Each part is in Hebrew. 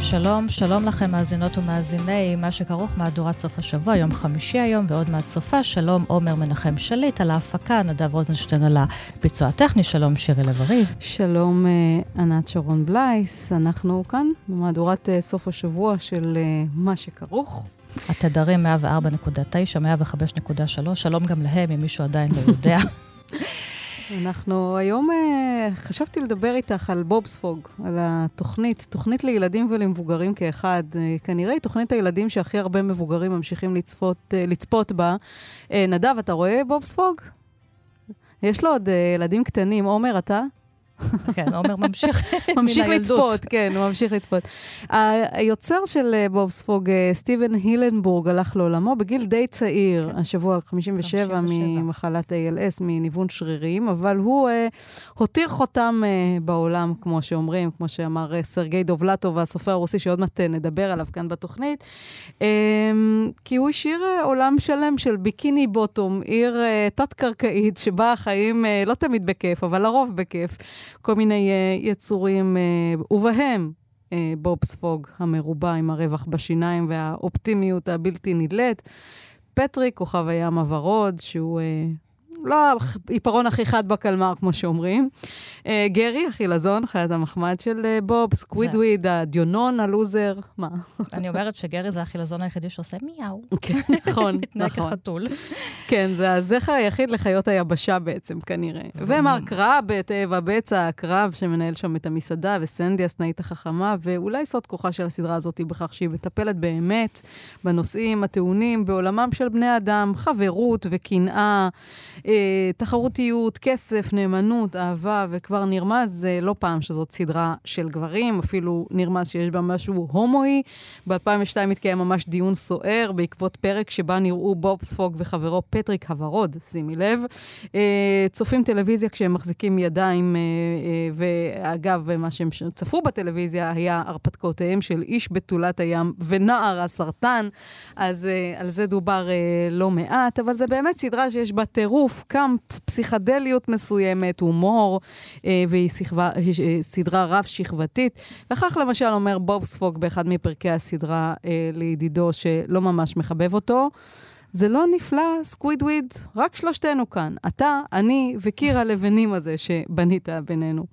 שלום, שלום לכם מאזינות ומאזיני מה שכרוך מהדורת סוף השבוע, יום חמישי היום ועוד מעט סופה. שלום עומר מנחם שליט על ההפקה, נדב רוזנשטיין על הביצוע הטכני, שלום שירי לב-ארי. שלום אה, ענת שרון בלייס, אנחנו כאן במהדורת אה, סוף השבוע של אה, מה שכרוך. התדרים 104.9, 105.3, שלום גם להם, אם מישהו עדיין לא יודע. אנחנו היום, uh, חשבתי לדבר איתך על בובספוג, על התוכנית, תוכנית לילדים ולמבוגרים כאחד. Uh, כנראה היא תוכנית הילדים שהכי הרבה מבוגרים ממשיכים לצפות, uh, לצפות בה. נדב, אתה רואה בובספוג? יש לו עוד ילדים קטנים. עומר, אתה? כן, עומר ממשיך ממשיך לצפות, כן, הוא ממשיך לצפות. היוצר של אה, בוב ספוג, אה, סטיבן הילנבורג, הלך לעולמו בגיל די צעיר, כן. השבוע 57 ממחלת ALS, מניוון שרירים, אבל הוא uh, הותיר חותם בעולם, כמו שאומרים, כמו שאמר סרגי דובלטוב, הסופר הרוסי, שעוד מעט נדבר עליו כאן בתוכנית, um, כי הוא השאיר עולם שלם של ביקיני בוטום, עיר תת-קרקעית, שבה החיים לא תמיד בכיף, אבל לרוב בכיף. כל מיני uh, יצורים, uh, ובהם uh, בוב ספוג המרובע עם הרווח בשיניים והאופטימיות הבלתי נדלית. פטריק, כוכב הים הוורוד, שהוא uh, לא העיפרון הכי חד בקלמר, כמו שאומרים. Uh, גרי, החילזון, חיית המחמד של uh, בוב, סקווידוויד, הדיונון, הלוזר, מה? אני אומרת שגרי זה החילזון היחידי שעושה מיאו. כן, נכון, נכון. כחתול. כן, זה הזכר היחיד לחיות היבשה בעצם, כנראה. ומר קראב, טבע בצע, הקראב שמנהל שם את המסעדה, וסנדי הסנאית החכמה, ואולי סוד כוחה של הסדרה הזאת בכך שהיא מטפלת באמת בנושאים הטעונים בעולמם של בני אדם, חברות וקנאה. אה, תחרותיות, כסף, נאמנות, אהבה, וכבר נרמז אה, לא פעם שזאת סדרה של גברים, אפילו נרמז שיש בה משהו הומואי. ב-2002 התקיים ממש דיון סוער בעקבות פרק שבה נראו בוב ספוג וחברו פטריק הוורוד, שימי לב, אה, צופים טלוויזיה כשהם מחזיקים ידיים, אה, אה, ואגב, מה שהם צפו בטלוויזיה היה הרפתקאותיהם של איש בתולת הים ונער הסרטן, אז על זה דובר לא מעט, אבל זה באמת סדרה שיש בה טירוף. קאמפ, פסיכדליות מסוימת, הומור, אה, והיא סחבה, אה, סדרה רב-שכבתית. וכך למשל אומר בוב ספוג באחד מפרקי הסדרה אה, לידידו שלא ממש מחבב אותו. זה לא נפלא, סקווידוויד, רק שלושתנו כאן. אתה, אני וקיר הלבנים הזה שבנית בינינו.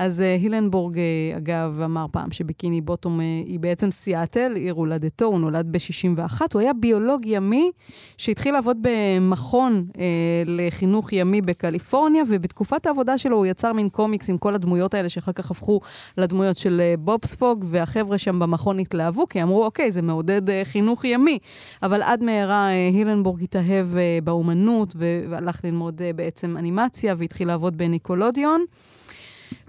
אז uh, הילנבורג, uh, אגב, אמר פעם שביקיני בוטום uh, היא בעצם סיאטל, עיר הולדתו, הוא נולד ב-61. הוא היה ביולוג ימי שהתחיל לעבוד במכון uh, לחינוך ימי בקליפורניה, ובתקופת העבודה שלו הוא יצר מין קומיקס עם כל הדמויות האלה שאחר כך הפכו לדמויות של uh, בובספוג, והחבר'ה שם במכון התלהבו, כי אמרו, אוקיי, זה מעודד uh, חינוך ימי. אבל עד מהרה uh, הילנבורג התאהב uh, באומנות, והלך ללמוד uh, בעצם אנימציה, והתחיל לעבוד בניקולודיון.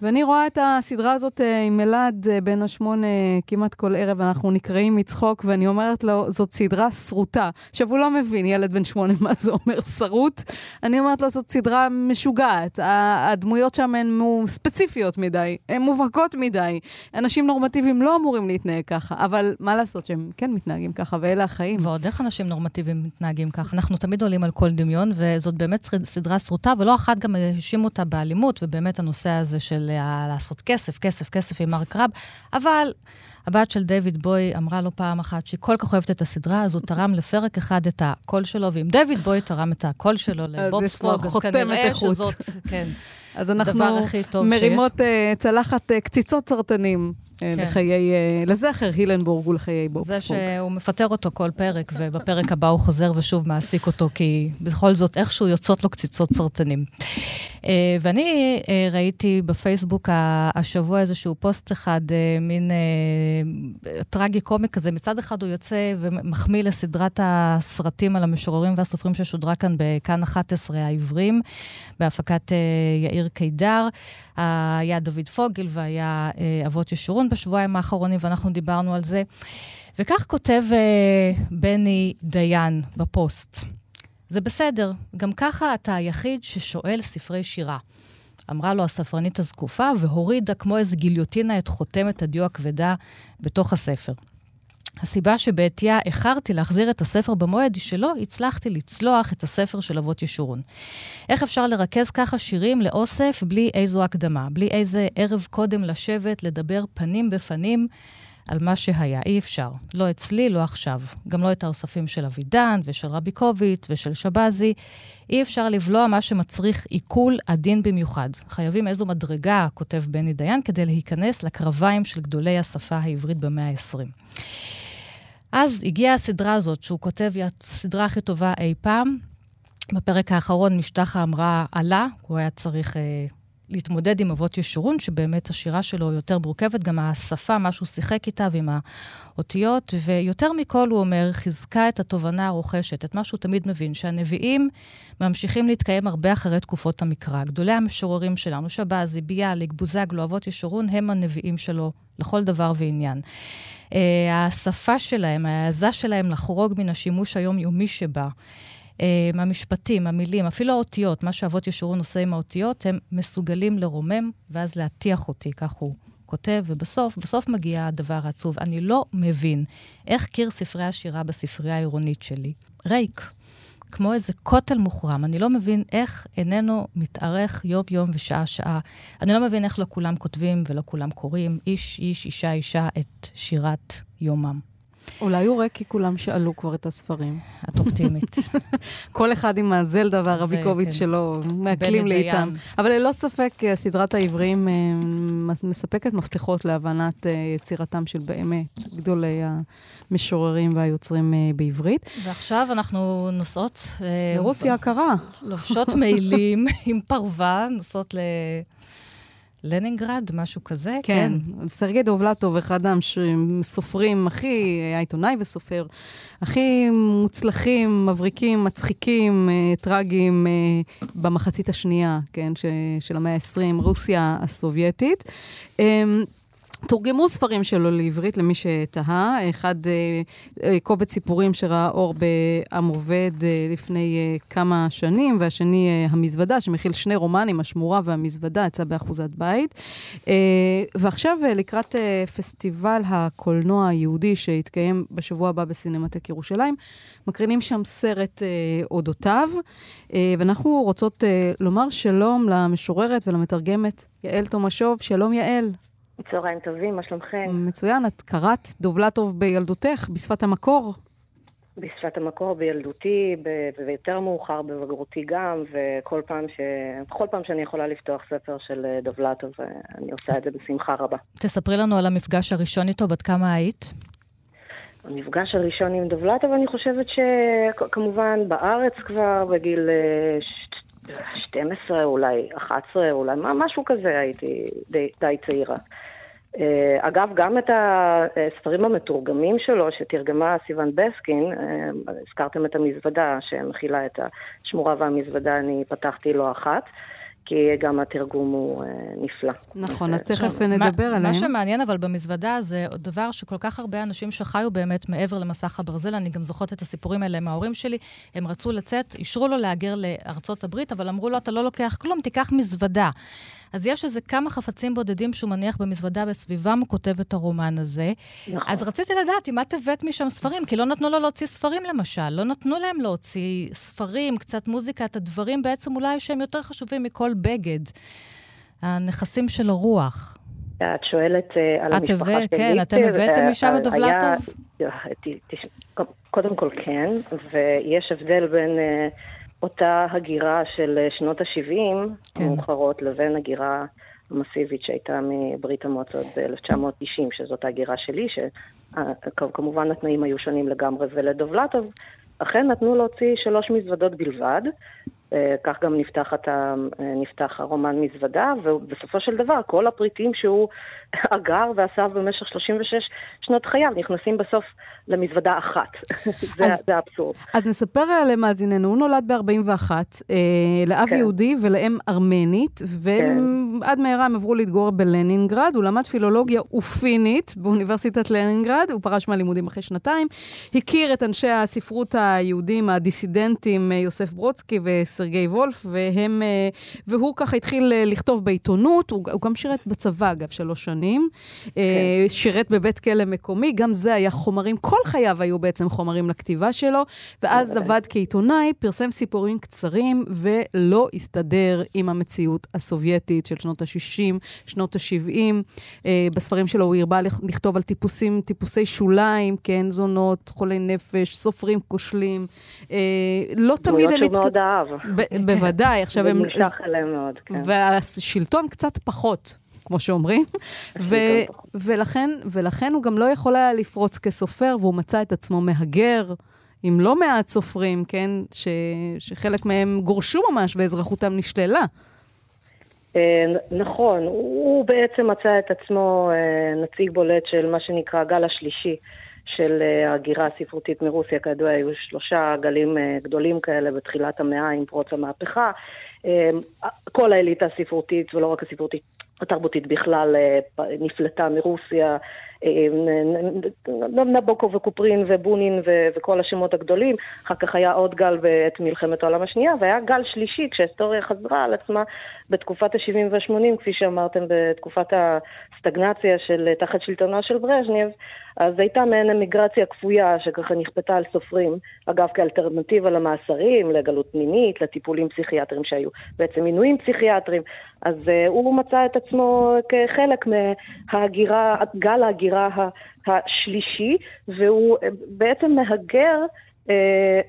ואני רואה את הסדרה הזאת uh, עם אלעד uh, בן השמונה uh, כמעט כל ערב, אנחנו נקראים מצחוק, ואני אומרת לו, זאת סדרה שרוטה. עכשיו, הוא לא מבין, ילד בן שמונה, מה זה אומר שרוט. אני אומרת לו, זאת סדרה משוגעת. הדמויות שם הן ספציפיות מדי, הן מובהקות מדי. אנשים נורמטיביים לא אמורים להתנהג ככה, אבל מה לעשות שהם כן מתנהגים ככה, ואלה החיים. ועוד איך אנשים נורמטיביים מתנהגים ככה. אנחנו תמיד עולים על כל דמיון, וזאת באמת סדרה שרוטה, ולא אחת גם האשימו אותה באלימות, ובאמת הנושא הזה של לעשות כסף, כסף, כסף עם מרק רב, אבל הבת של דיוויד בוי אמרה לו פעם אחת שהיא כל כך אוהבת את הסדרה, אז הוא תרם לפרק אחד את הקול שלו, ואם דיוויד בוי תרם את הקול שלו לבוב ספוג, אז כנראה שזאת, כן, אז אנחנו מרימות uh, צלחת uh, קציצות סרטנים. כן. לחיי, אה, לזכר הילנבורג ולחיי בוקספורג. זה שהוא מפטר אותו כל פרק, ובפרק הבא הוא חוזר ושוב מעסיק אותו, כי בכל זאת איכשהו יוצאות לו קציצות סרטנים. אה, ואני אה, ראיתי בפייסבוק השבוע איזשהו פוסט אחד, מין טרגי קומי כזה. מצד אחד הוא יוצא ומחמיא לסדרת הסרטים על המשוררים והסופרים ששודרה כאן בכאן 11 העברים, בהפקת יאיר קידר. היה דוד פוגל והיה אבות ישורון בשבועיים האחרונים, ואנחנו דיברנו על זה. וכך כותב בני דיין בפוסט. זה בסדר, גם ככה אתה היחיד ששואל ספרי שירה. אמרה לו הספרנית הזקופה, והורידה כמו איזה גיליוטינה את חותמת הדיו הכבדה בתוך הספר. הסיבה שבעטייה איחרתי להחזיר את הספר במועד היא שלא הצלחתי לצלוח את הספר של אבות ישורון. איך אפשר לרכז ככה שירים לאוסף בלי איזו הקדמה, בלי איזה ערב קודם לשבת, לדבר פנים בפנים על מה שהיה? אי אפשר. לא אצלי, לא עכשיו. גם לא את האוספים של אבידן ושל רביקוביץ' ושל שבזי. אי אפשר לבלוע מה שמצריך עיכול עדין במיוחד. חייבים איזו מדרגה, כותב בני דיין, כדי להיכנס לקרביים של גדולי השפה העברית במאה ה-20. אז הגיעה הסדרה הזאת, שהוא כותב, היא הסדרה הכי טובה אי פעם. בפרק האחרון משטחה אמרה עלה, הוא היה צריך אה, להתמודד עם אבות ישורון, שבאמת השירה שלו יותר מורכבת, גם השפה, מה שהוא שיחק איתה ועם האותיות, ויותר מכל, הוא אומר, חיזקה את התובנה הרוכשת, את מה שהוא תמיד מבין, שהנביאים ממשיכים להתקיים הרבה אחרי תקופות המקרא. גדולי המשוררים שלנו, שבזי, ביאליק, בוזגלו, אבות ישורון, הם הנביאים שלו לכל דבר ועניין. Uh, השפה שלהם, ההעזה שלהם לחרוג מן השימוש היומיומי שבה, המשפטים, המילים, אפילו האותיות, מה שאבות ישורון עושה עם האותיות, הם מסוגלים לרומם ואז להטיח אותי, כך הוא כותב, ובסוף, בסוף מגיע הדבר העצוב. אני לא מבין איך קיר ספרי השירה בספרייה העירונית שלי ריק. כמו איזה כותל מוחרם. אני לא מבין איך איננו מתארך יום-יום ושעה-שעה. אני לא מבין איך לא כולם כותבים ולא כולם קוראים, איש-איש, אישה-אישה, את שירת יומם. אולי הוא ריק כי כולם שאלו כבר את הספרים. את אופטימית. כל אחד עם הזלדה והרביקוביץ' כן. שלו, מעכלים לאיתם. אבל ללא ספק, סדרת העבריים אה, מספקת מפתחות להבנת אה, יצירתם של באמת גדולי המשוררים והיוצרים אה, בעברית. ועכשיו אנחנו נוסעות... לרוסיה הקרה. לובשות מעילים עם פרווה, נוסעות ל... לנינגרד, משהו כזה, כן. כן. סרגי דובלטוב, אחד הסופרים הכי, היה עיתונאי וסופר, הכי מוצלחים, מבריקים, מצחיקים, אה, טרגיים אה, במחצית השנייה, כן, של המאה ה-20, רוסיה הסובייטית. אמ, תורגמו ספרים שלו לעברית, למי שתהה. אחד, אה, אה, קובץ סיפורים שראה אור בעם עובד אה, לפני כמה שנים, והשני, המזוודה, שמכיל שני רומנים, השמורה והמזוודה, יצא באחוזת בית. ועכשיו, לקראת פסטיבל הקולנוע היהודי שהתקיים בשבוע הבא בסינמטק ירושלים, מקרינים שם סרט אודותיו, ואנחנו רוצות לומר שלום למשוררת ולמתרגמת יעל תומשוב. שלום, יעל. צהריים טובים, מה שלומכם? מצוין, את קראת דובלטוב בילדותך, בשפת המקור. בשפת המקור בילדותי, ויותר מאוחר בבגרותי גם, וכל פעם, ש... בכל פעם שאני יכולה לפתוח ספר של אה, דובלטוב, אה, אני עושה את זה בשמחה רבה. תספרי לנו על המפגש הראשון איתו, בת כמה היית? המפגש הראשון עם דובלטוב, אני חושבת שכמובן בארץ כבר בגיל 12, אה, אולי 11, אולי משהו כזה, הייתי די, די צעירה. אה, אגב, גם את הספרים המתורגמים שלו, שתרגמה סיוון בסקין, אה, הזכרתם את המזוודה שמכילה את השמורה והמזוודה, אני פתחתי לא אחת. כי גם התרגום הוא uh, נפלא. נכון, אז תכף נדבר עליהם. מה שמעניין אבל במזוודה זה דבר שכל כך הרבה אנשים שחיו באמת מעבר למסך הברזל, אני גם זוכרת את הסיפורים האלה מההורים שלי, הם רצו לצאת, אישרו לו להגר לארצות הברית, אבל אמרו לו, אתה לא לוקח כלום, תיקח מזוודה. אז יש איזה כמה חפצים בודדים שהוא מניח במזוודה, בסביבם הוא כותב את הרומן הזה. נכון. אז רציתי לדעת אם את הבאת משם ספרים, כי לא נתנו לו להוציא ספרים למשל, לא נתנו להם להוציא ספרים, קצת מוזיקה, את הדברים בעצם אולי שהם יותר חשובים מכל בגד. הנכסים של הרוח. את שואלת uh, על המשפחה שלי. כן, אתם הבאתם משם את דובלטוב? קודם כל כן, ויש הבדל בין... אותה הגירה של אה, שנות ה-70 כן. המאוחרות לבין הגירה המסיבית שהייתה מברית המועצות ב-1990, שזאת ההגירה שלי, שכמובן התנאים היו שונים לגמרי, ולדובלטוב אכן נתנו להוציא שלוש מזוודות בלבד, אה, כך גם נפתח, אתה, אה, נפתח הרומן מזוודה, ובסופו של דבר כל הפריטים שהוא אגר ואסף במשך 36 שנות חייו נכנסים בסוף למזוודה אחת. זה, אז, זה האבסורד. אז נספר אה, למאזיננו, הוא נולד ב-41, אה, לאב כן. יהודי ולאם ארמנית, והם עד מהרה הם עברו להתגורר בלנינגרד, הוא למד פילולוגיה ופינית באוניברסיטת לנינגרד, הוא פרש מהלימודים אחרי שנתיים, הכיר את אנשי הספרות היהודים, הדיסידנטים, יוסף ברודסקי וסרגי וולף, והם, והוא ככה התחיל לכתוב בעיתונות, הוא, הוא גם שירת בצבא, אגב, שלוש שנים, כן. שירת בבית כלא מקומי, גם זה היה חומרים, כל חייו היו בעצם חומרים לכתיבה שלו, ואז עבד כעיתונאי, פרסם סיפורים קצרים, ולא הסתדר עם המציאות הסובייטית של שנות ה-60, שנות ה-70. אה, בספרים שלו הוא הרבה לכתוב על טיפוסים, טיפוסי שוליים, כן, זונות, חולי נפש, סופרים כושלים. אה, לא תמיד הם... דמויות שהוא מאוד אהב. בוודאי, עכשיו הם... זה נמשך אליהם מאוד, כן. והשלטון קצת פחות. כמו שאומרים, ו- ולכן, ולכן הוא גם לא יכול היה לפרוץ כסופר, והוא מצא את עצמו מהגר עם לא מעט סופרים, כן, ש- שחלק מהם גורשו ממש ואזרחותם נשללה. אה, נכון, הוא בעצם מצא את עצמו אה, נציג בולט של מה שנקרא הגל השלישי של אה, הגירה הספרותית מרוסיה. כידוע, היו שלושה גלים גדולים כאלה בתחילת המאה עם פרוץ המהפכה. כל האליטה הספרותית, ולא רק הספרותית, התרבותית בכלל, נפלטה מרוסיה. נבוקו וקופרין ובונין וכל השמות הגדולים. אחר כך היה עוד גל בעת מלחמת העולם השנייה, והיה גל שלישי כשההיסטוריה חזרה על עצמה בתקופת ה-70 וה-80, כפי שאמרתם, בתקופת הסטגנציה של תחת שלטונו של ברז'ניב. אז הייתה מעין אמיגרציה כפויה שככה נכפתה על סופרים, אגב כאלטרנטיבה למאסרים, לגלות מינית, לטיפולים פסיכיאטריים שהיו בעצם עינויים פסיכיאטריים. אז uh, הוא מצא את עצמו כחלק מההגירה, גל ההגירה השלישי, והוא uh, בעצם מהגר אה,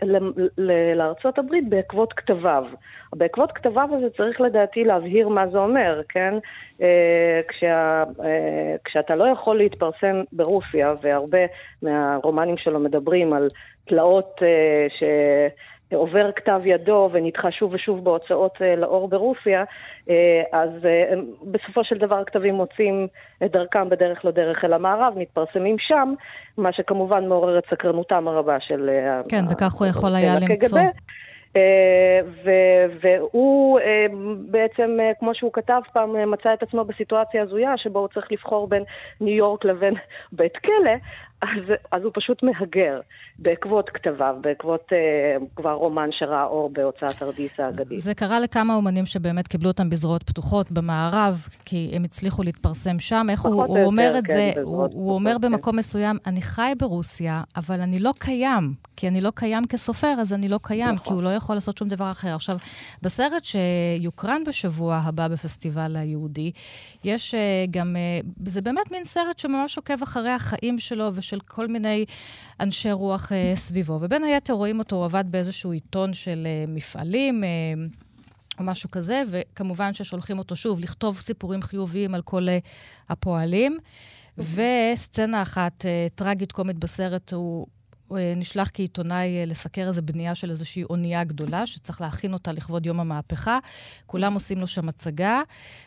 לארצות הברית בעקבות כתביו. בעקבות כתביו הזה צריך לדעתי להבהיר מה זה אומר, כן? אה, כשה, אה, כשאתה לא יכול להתפרסם ברוסיה, והרבה מהרומנים שלו מדברים על תלאות ש... עובר כתב ידו ונדחה שוב ושוב בהוצאות אה, לאור ברוסיה, אה, אז אה, בסופו של דבר הכתבים מוצאים את דרכם בדרך לא דרך אל המערב, מתפרסמים שם, מה שכמובן מעורר את סקרנותם הרבה של... כן, וכך הוא יכול היה למצוא. והוא בעצם, כמו שהוא כתב פעם, מצא את עצמו בסיטואציה הזויה שבו הוא צריך לבחור בין ניו יורק לבין בית כלא, אז, אז הוא פשוט מהגר בעקבות כתביו, בעקבות אה, כבר רומן שראה אור בהוצאת ארדיס האגדית. זה קרה לכמה אומנים שבאמת קיבלו אותם בזרועות פתוחות במערב, כי הם הצליחו להתפרסם שם. איך הוא, הוא אומר את כן, זה? הוא, הוא אומר כן. במקום מסוים, אני חי ברוסיה, אבל אני לא קיים. כי אני לא קיים כסופר, אז אני לא קיים, נכון. כי הוא לא יכול לעשות שום דבר אחר. עכשיו, בסרט שיוקרן בשבוע הבא בפסטיבל היהודי, יש uh, גם, uh, זה באמת מין סרט שממש עוקב אחרי החיים שלו ושל כל מיני אנשי רוח uh, סביבו. ובין היתר רואים אותו, הוא עבד באיזשהו עיתון של uh, מפעלים. Uh, או משהו כזה, וכמובן ששולחים אותו שוב לכתוב סיפורים חיוביים על כל uh, הפועלים. וסצנה אחת uh, טרגית קומית בסרט, הוא אה, נשלח כעיתונאי אה, לסקר איזו בנייה של איזושהי אונייה גדולה, שצריך להכין אותה לכבוד יום המהפכה. כולם עושים לו שם הצגה,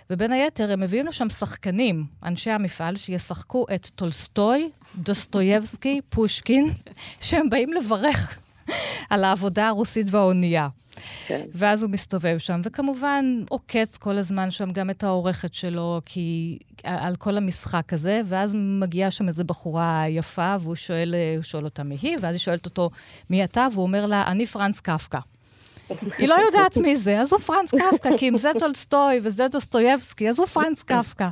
ובין היתר הם מביאים לו שם שחקנים, אנשי המפעל, שישחקו את טולסטוי, דוסטויבסקי, פושקין, שהם באים לברך על העבודה הרוסית והאונייה. כן. ואז הוא מסתובב שם, וכמובן עוקץ כל הזמן שם גם את העורכת שלו, כי על כל המשחק הזה, ואז מגיעה שם איזו בחורה יפה, והוא שואל, שואל אותה מי היא, ואז היא שואלת אותו מי אתה, והוא אומר לה, אני פרנץ קפקא. היא לא יודעת מי זה, אז הוא פרנץ קפקא, כי אם זה טולסטוי וזה דוסטויבסקי, אז הוא פרנץ קפקא.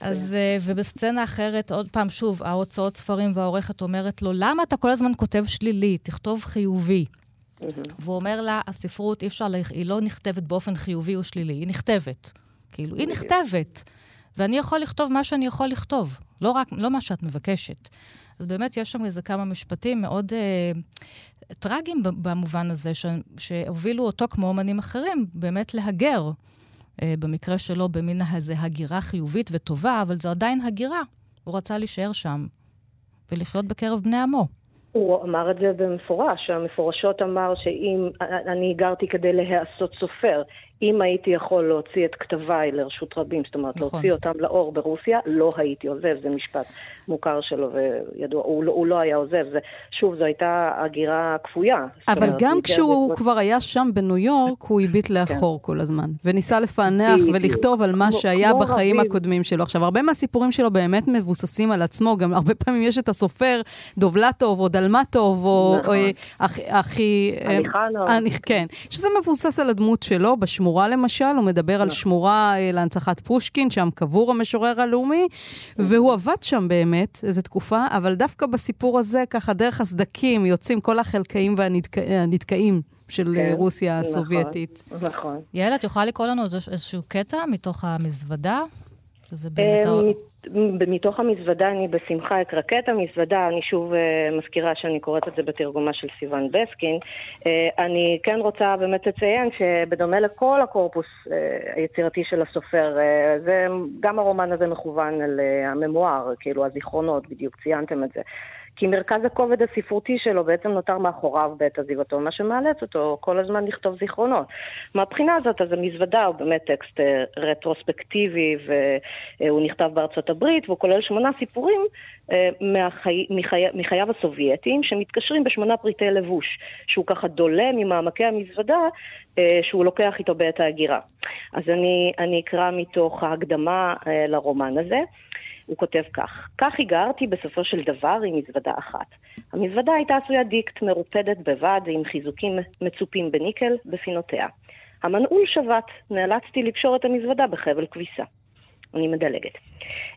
אז, אה, ובסצנה אחרת, עוד פעם, שוב, ההוצאות ספרים והעורכת אומרת לו, למה אתה כל הזמן כותב שלילי? תכתוב חיובי. והוא אומר לה, הספרות, אי אפשר, היא לא נכתבת באופן חיובי או שלילי, היא נכתבת. כאילו, היא נכתבת. ואני יכול לכתוב מה שאני יכול לכתוב, לא רק, לא מה שאת מבקשת. אז באמת יש שם איזה כמה משפטים מאוד אה, טרגיים במובן הזה, ש, שהובילו אותו, כמו אומנים אחרים, באמת להגר. אה, במקרה שלו, במין איזה הגירה חיובית וטובה, אבל זו עדיין הגירה. הוא רצה להישאר שם ולחיות בקרב בני עמו. הוא אמר את זה במפורש, המפורשות אמר שאם אני גרתי כדי להיעשות סופר, אם הייתי יכול להוציא את כתביי לרשות רבים, זאת אומרת, נכון. להוציא אותם לאור ברוסיה, לא הייתי עוזב, זה משפט מוכר שלו וידוע, הוא, לא, הוא לא היה עוזב. זה, שוב, זו הייתה הגירה כפויה. אבל אומרת, גם כשהוא כבר היה שם בניו יורק, הוא הביט כן. לאחור כן. כל הזמן, וניסה לפענח ולכתוב על מה כמו, שהיה כמו בחיים רבים. הקודמים שלו. עכשיו, הרבה מהסיפורים שלו באמת מבוססים על עצמו, גם הרבה פעמים יש את הסופר דובלטוב או דלמטוב, או נכון. אחי... אליחנוב. כן, שזה מבוסס על הדמות שלו בשמונה. שמורה למשל, הוא מדבר על נכון. שמורה אה, להנצחת פושקין, שם קבור המשורר הלאומי, והוא עבד שם באמת איזו תקופה, אבל דווקא בסיפור הזה, ככה דרך הסדקים יוצאים כל החלקאים והנתקעים. של כן, רוסיה נכון, הסובייטית. נכון, נכון. יעל, את יכולה לקרוא לנו איזשהו קטע מתוך המזוודה? שזה באמת... אה, מתוך המזוודה אני בשמחה אקרא קטע מזוודה, אני שוב uh, מזכירה שאני קוראת את זה בתרגומה של סיוון בסקין. Uh, אני כן רוצה באמת לציין שבדומה לכל הקורפוס היצירתי של הסופר, זה, גם הרומן הזה מכוון אל הממואר, כאילו הזיכרונות, בדיוק ציינתם את זה. כי מרכז הכובד הספרותי שלו בעצם נותר מאחוריו בעת עזיבתו, מה שמאלץ אותו כל הזמן לכתוב זיכרונות. מהבחינה הזאת, אז המזוודה הוא באמת טקסט אה, רטרוספקטיבי, והוא נכתב בארצות הברית, והוא כולל שמונה סיפורים אה, מהחי... מחי... מחייו הסובייטיים, שמתקשרים בשמונה פריטי לבוש, שהוא ככה דולה ממעמקי המזוודה, אה, שהוא לוקח איתו בעת ההגירה. אז אני, אני אקרא מתוך ההקדמה לרומן הזה. הוא כותב כך: כך הגערתי בסופו של דבר עם מזוודה אחת. המזוודה הייתה עשויה דיקט מרופדת בבד עם חיזוקים מצופים בניקל בפינותיה. המנעול שבת, נאלצתי לקשור את המזוודה בחבל כביסה. אני מדלגת.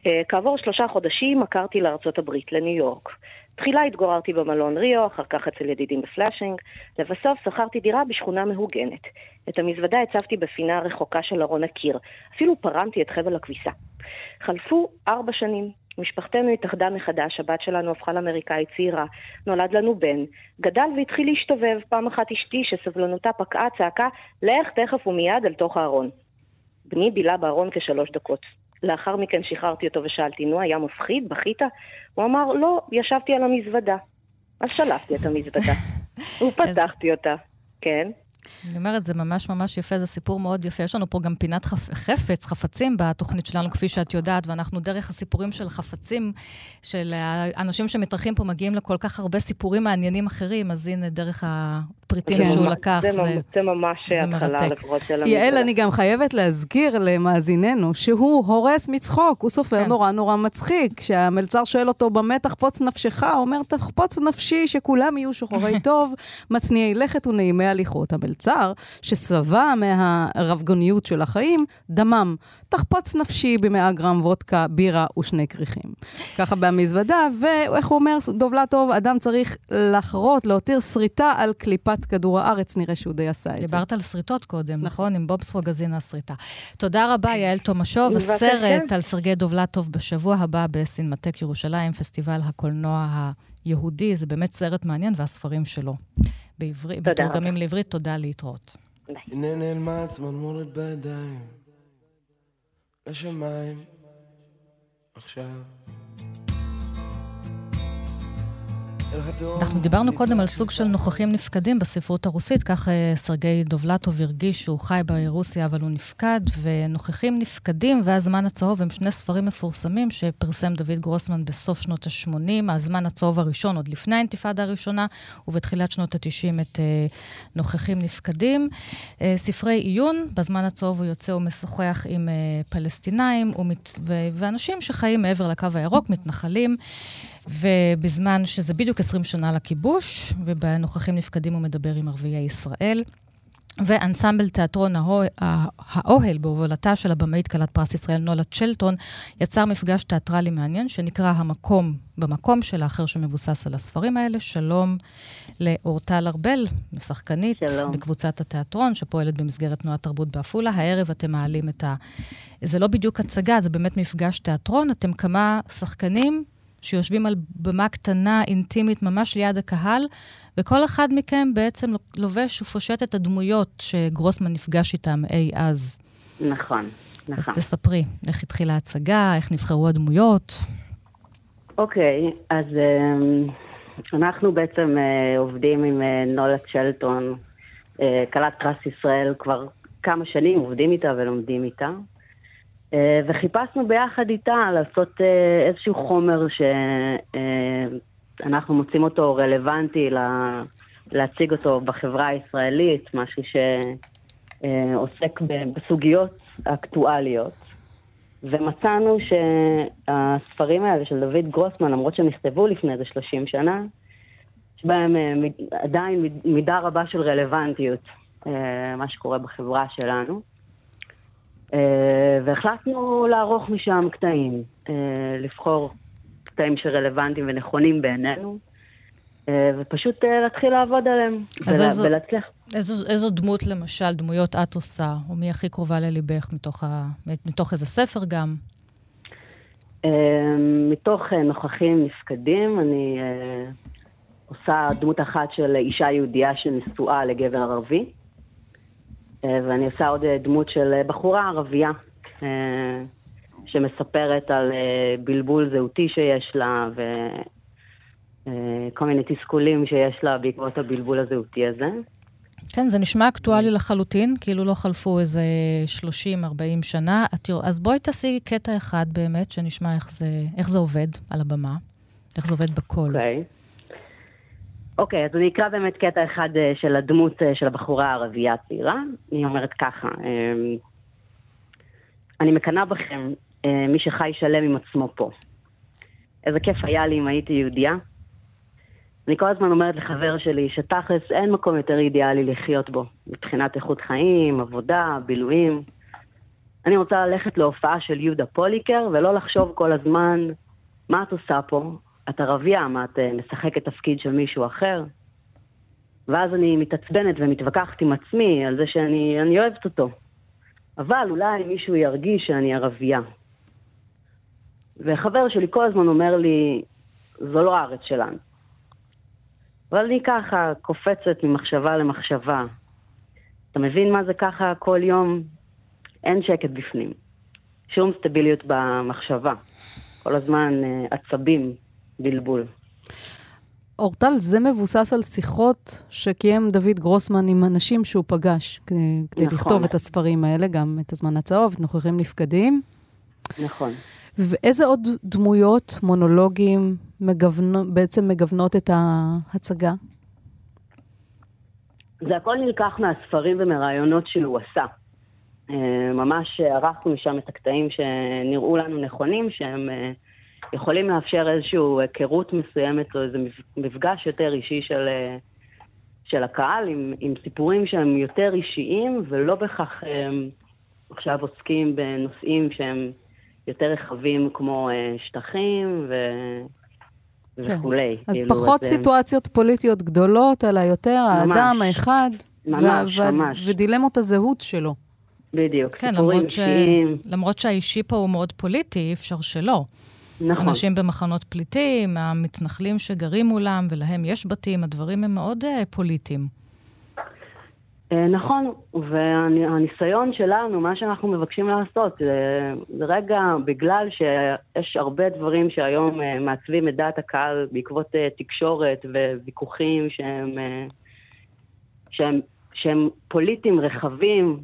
אה, כעבור שלושה חודשים עקרתי לארצות הברית, לניו יורק. תחילה התגוררתי במלון ריו, אחר כך אצל ידידים בפלאשינג. לבסוף שכרתי דירה בשכונה מהוגנת. את המזוודה הצבתי בפינה רחוקה של ארון הקיר. אפילו פרמתי את חבל הכביסה. חלפו ארבע שנים. משפחתנו התאחדה מחדש, הבת שלנו הפכה לאמריקאית צעירה, נולד לנו בן, גדל והתחיל להשתובב. פעם אחת אשתי, שסבלנותה פקעה, צעקה, לך תכף ומיד אל תוך הארון. בני בילה בארון כשלוש דקות. לאחר מכן שחררתי אותו ושאלתי, נו, היה מפחיד? בכית? הוא אמר, לא, ישבתי על המזוודה. אז שלפתי את המזוודה. ופתחתי אותה, כן. אני אומרת, זה ממש ממש יפה, זה סיפור מאוד יפה. יש לנו פה גם פינת חפ... חפץ, חפצים בתוכנית שלנו, כפי שאת יודעת, ואנחנו דרך הסיפורים של חפצים, של האנשים שמתארחים פה מגיעים לכל כך הרבה סיפורים מעניינים אחרים, אז הנה, דרך הפריטים כן. שהוא לקח, זה, זה, זה ממש התחלה לפחות של. יעל, אני גם חייבת להזכיר למאזיננו שהוא הורס מצחוק, הוא סופר כן. נורא נורא מצחיק. כשהמלצר שואל אותו, במה תחפוץ נפשך? הוא אומר, תחפוץ נפשי שכולם יהיו שוחרי טוב, מצניעי לכת ונעימי הליכות. המלצר, ששבע מהרבגוניות של החיים, דמם. תחפוץ נפשי במאה גרם וודקה, בירה ושני כריכים. ככה במזוודה, ואיך הוא אומר, דובלטוב, אדם צריך לחרות, להותיר שריטה על קליפת כדור הארץ, נראה שהוא די עשה את זה. דיברת על שריטות קודם, נכון? נכון? עם בובספוג גזין השריטה. תודה רבה, יעל תומשוב. הסרט על סרגי דובלטוב בשבוע הבא בסינמטק ירושלים, פסטיבל הקולנוע היהודי. זה באמת סרט מעניין, והספרים שלו. בעברית, בתורגמים לעברית, תודה להתראות. הנה נעלמה צמרמורת בידיים, לשמיים, עכשיו. אנחנו דיברנו קודם על סוג של נוכחים נפקדים בספרות הרוסית, כך אה, סרגי דובלטוב הרגיש שהוא חי ברוסיה אבל הוא נפקד, ונוכחים נפקדים והזמן הצהוב הם שני ספרים מפורסמים שפרסם דוד גרוסמן בסוף שנות ה-80, הזמן הצהוב הראשון, עוד לפני האינתיפאדה הראשונה, ובתחילת שנות ה-90 את uh, נוכחים נפקדים. Uh, ספרי עיון, בזמן הצהוב הוא יוצא ומשוחח עם פלסטינאים ומת... ואנשים שחיים מעבר לקו הירוק, מתנחלים. ובזמן שזה בדיוק 20 שנה לכיבוש, ובנוכחים נפקדים הוא מדבר עם ערביי ישראל. ואנסמבל תיאטרון האוהל בהובלתה של הבמאית כלת פרס ישראל נולה צ'לטון יצר מפגש תיאטרלי מעניין שנקרא המקום במקום של האחר שמבוסס על הספרים האלה. שלום לאורטל ארבל, שחקנית שלום. בקבוצת התיאטרון שפועלת במסגרת תנועת תרבות בעפולה. הערב אתם מעלים את ה... זה לא בדיוק הצגה, זה באמת מפגש תיאטרון. אתם כמה שחקנים שיושבים על במה קטנה, אינטימית, ממש ליד הקהל, וכל אחד מכם בעצם לובש ופושט את הדמויות שגרוסמן נפגש איתם אי אז. נכון, נכון. אז תספרי, איך התחילה ההצגה, איך נבחרו הדמויות. אוקיי, אז um, אנחנו בעצם uh, עובדים עם uh, נולה צ'לטון, uh, כלת פרס ישראל, כבר כמה שנים עובדים איתה ולומדים איתה. Uh, וחיפשנו ביחד איתה לעשות uh, איזשהו חומר שאנחנו uh, מוצאים אותו רלוונטי לה, להציג אותו בחברה הישראלית, משהו שעוסק בסוגיות אקטואליות. ומצאנו שהספרים האלה של דוד גרוסמן, למרות שהם נכתבו לפני איזה 30 שנה, יש בהם אה, עדיין מידה רבה של רלוונטיות, אה, מה שקורה בחברה שלנו. אה, והחלטנו לערוך משם קטעים, לבחור קטעים שרלוונטיים ונכונים בעינינו. ופשוט להתחיל לעבוד עליהם ולה, ולהצליח. איזו, איזו דמות, למשל, דמויות את עושה, או מי הכי קרובה לליבך מתוך, ה, מתוך איזה ספר גם? מתוך אה, נוכחים נפקדים, אני אה, עושה דמות אחת של אישה יהודייה שנשואה לגבר ערבי, אה, ואני עושה עוד דמות של בחורה ערבייה, שמספרת על בלבול זהותי שיש לה, וכל מיני תסכולים שיש לה בעקבות הבלבול הזהותי הזה. כן, זה נשמע אקטואלי לחלוטין, כאילו לא חלפו איזה 30-40 שנה. אז בואי תעשי קטע אחד באמת, שנשמע איך זה, איך זה עובד על הבמה, איך זה עובד בקול. אוקיי. Okay. אוקיי, okay, אז אני אקרא באמת קטע אחד אה, של הדמות אה, של הבחורה הערבייה הצעירה. היא אומרת ככה, אמ, אני מקנאה בכם, אה, מי שחי שלם עם עצמו פה. איזה כיף היה לי אם הייתי יהודייה. אני כל הזמן אומרת לחבר שלי שתכלס אין מקום יותר אידיאלי לחיות בו, מבחינת איכות חיים, עבודה, בילויים. אני רוצה ללכת להופעה של יהודה פוליקר ולא לחשוב כל הזמן, מה את עושה פה? את ערבייה, מה את אה, משחקת תפקיד של מישהו אחר? ואז אני מתעצבנת ומתווכחת עם עצמי על זה שאני אוהבת אותו. אבל אולי מישהו ירגיש שאני ערבייה. וחבר שלי כל הזמן אומר לי, זו לא הארץ שלנו. אבל אני ככה קופצת ממחשבה למחשבה. אתה מבין מה זה ככה כל יום? אין שקט בפנים. שום סטביליות במחשבה. כל הזמן uh, עצבים, בלבול. אורטל, זה מבוסס על שיחות שקיים דוד גרוסמן עם אנשים שהוא פגש כדי, נכון. לכתוב את הספרים האלה, גם את הזמן הצהוב, את נוכחים נפקדים. נכון. ואיזה עוד דמויות, מונולוגים, מגוונו, בעצם מגוונות את ההצגה? זה הכל נלקח מהספרים ומרעיונות שהוא עשה. אה, ממש ערכנו משם את הקטעים שנראו לנו נכונים, שהם אה, יכולים לאפשר איזושהי היכרות מסוימת או איזה מפגש יותר אישי של, אה, של הקהל עם, עם סיפורים שהם יותר אישיים ולא בכך עכשיו עוסקים בנושאים שהם יותר רחבים כמו שטחים ו... כן. וכולי. אז כאילו, פחות זה... סיטואציות פוליטיות גדולות, אלא יותר ממש, האדם האחד, ממש, ו- ממש. ודילמות הזהות שלו. בדיוק, כן, למרות, ש... למרות שהאישי פה הוא מאוד פוליטי, אי אפשר שלא. נכון. אנשים במחנות פליטים, המתנחלים שגרים מולם, ולהם יש בתים, הדברים הם מאוד uh, פוליטיים. אה, נכון, והניסיון שלנו, מה שאנחנו מבקשים לעשות, זה, רגע, בגלל שיש הרבה דברים שהיום אה, מעצבים את דעת הקהל בעקבות תקשורת וויכוחים שהם, שהם, שהם פוליטיים רחבים,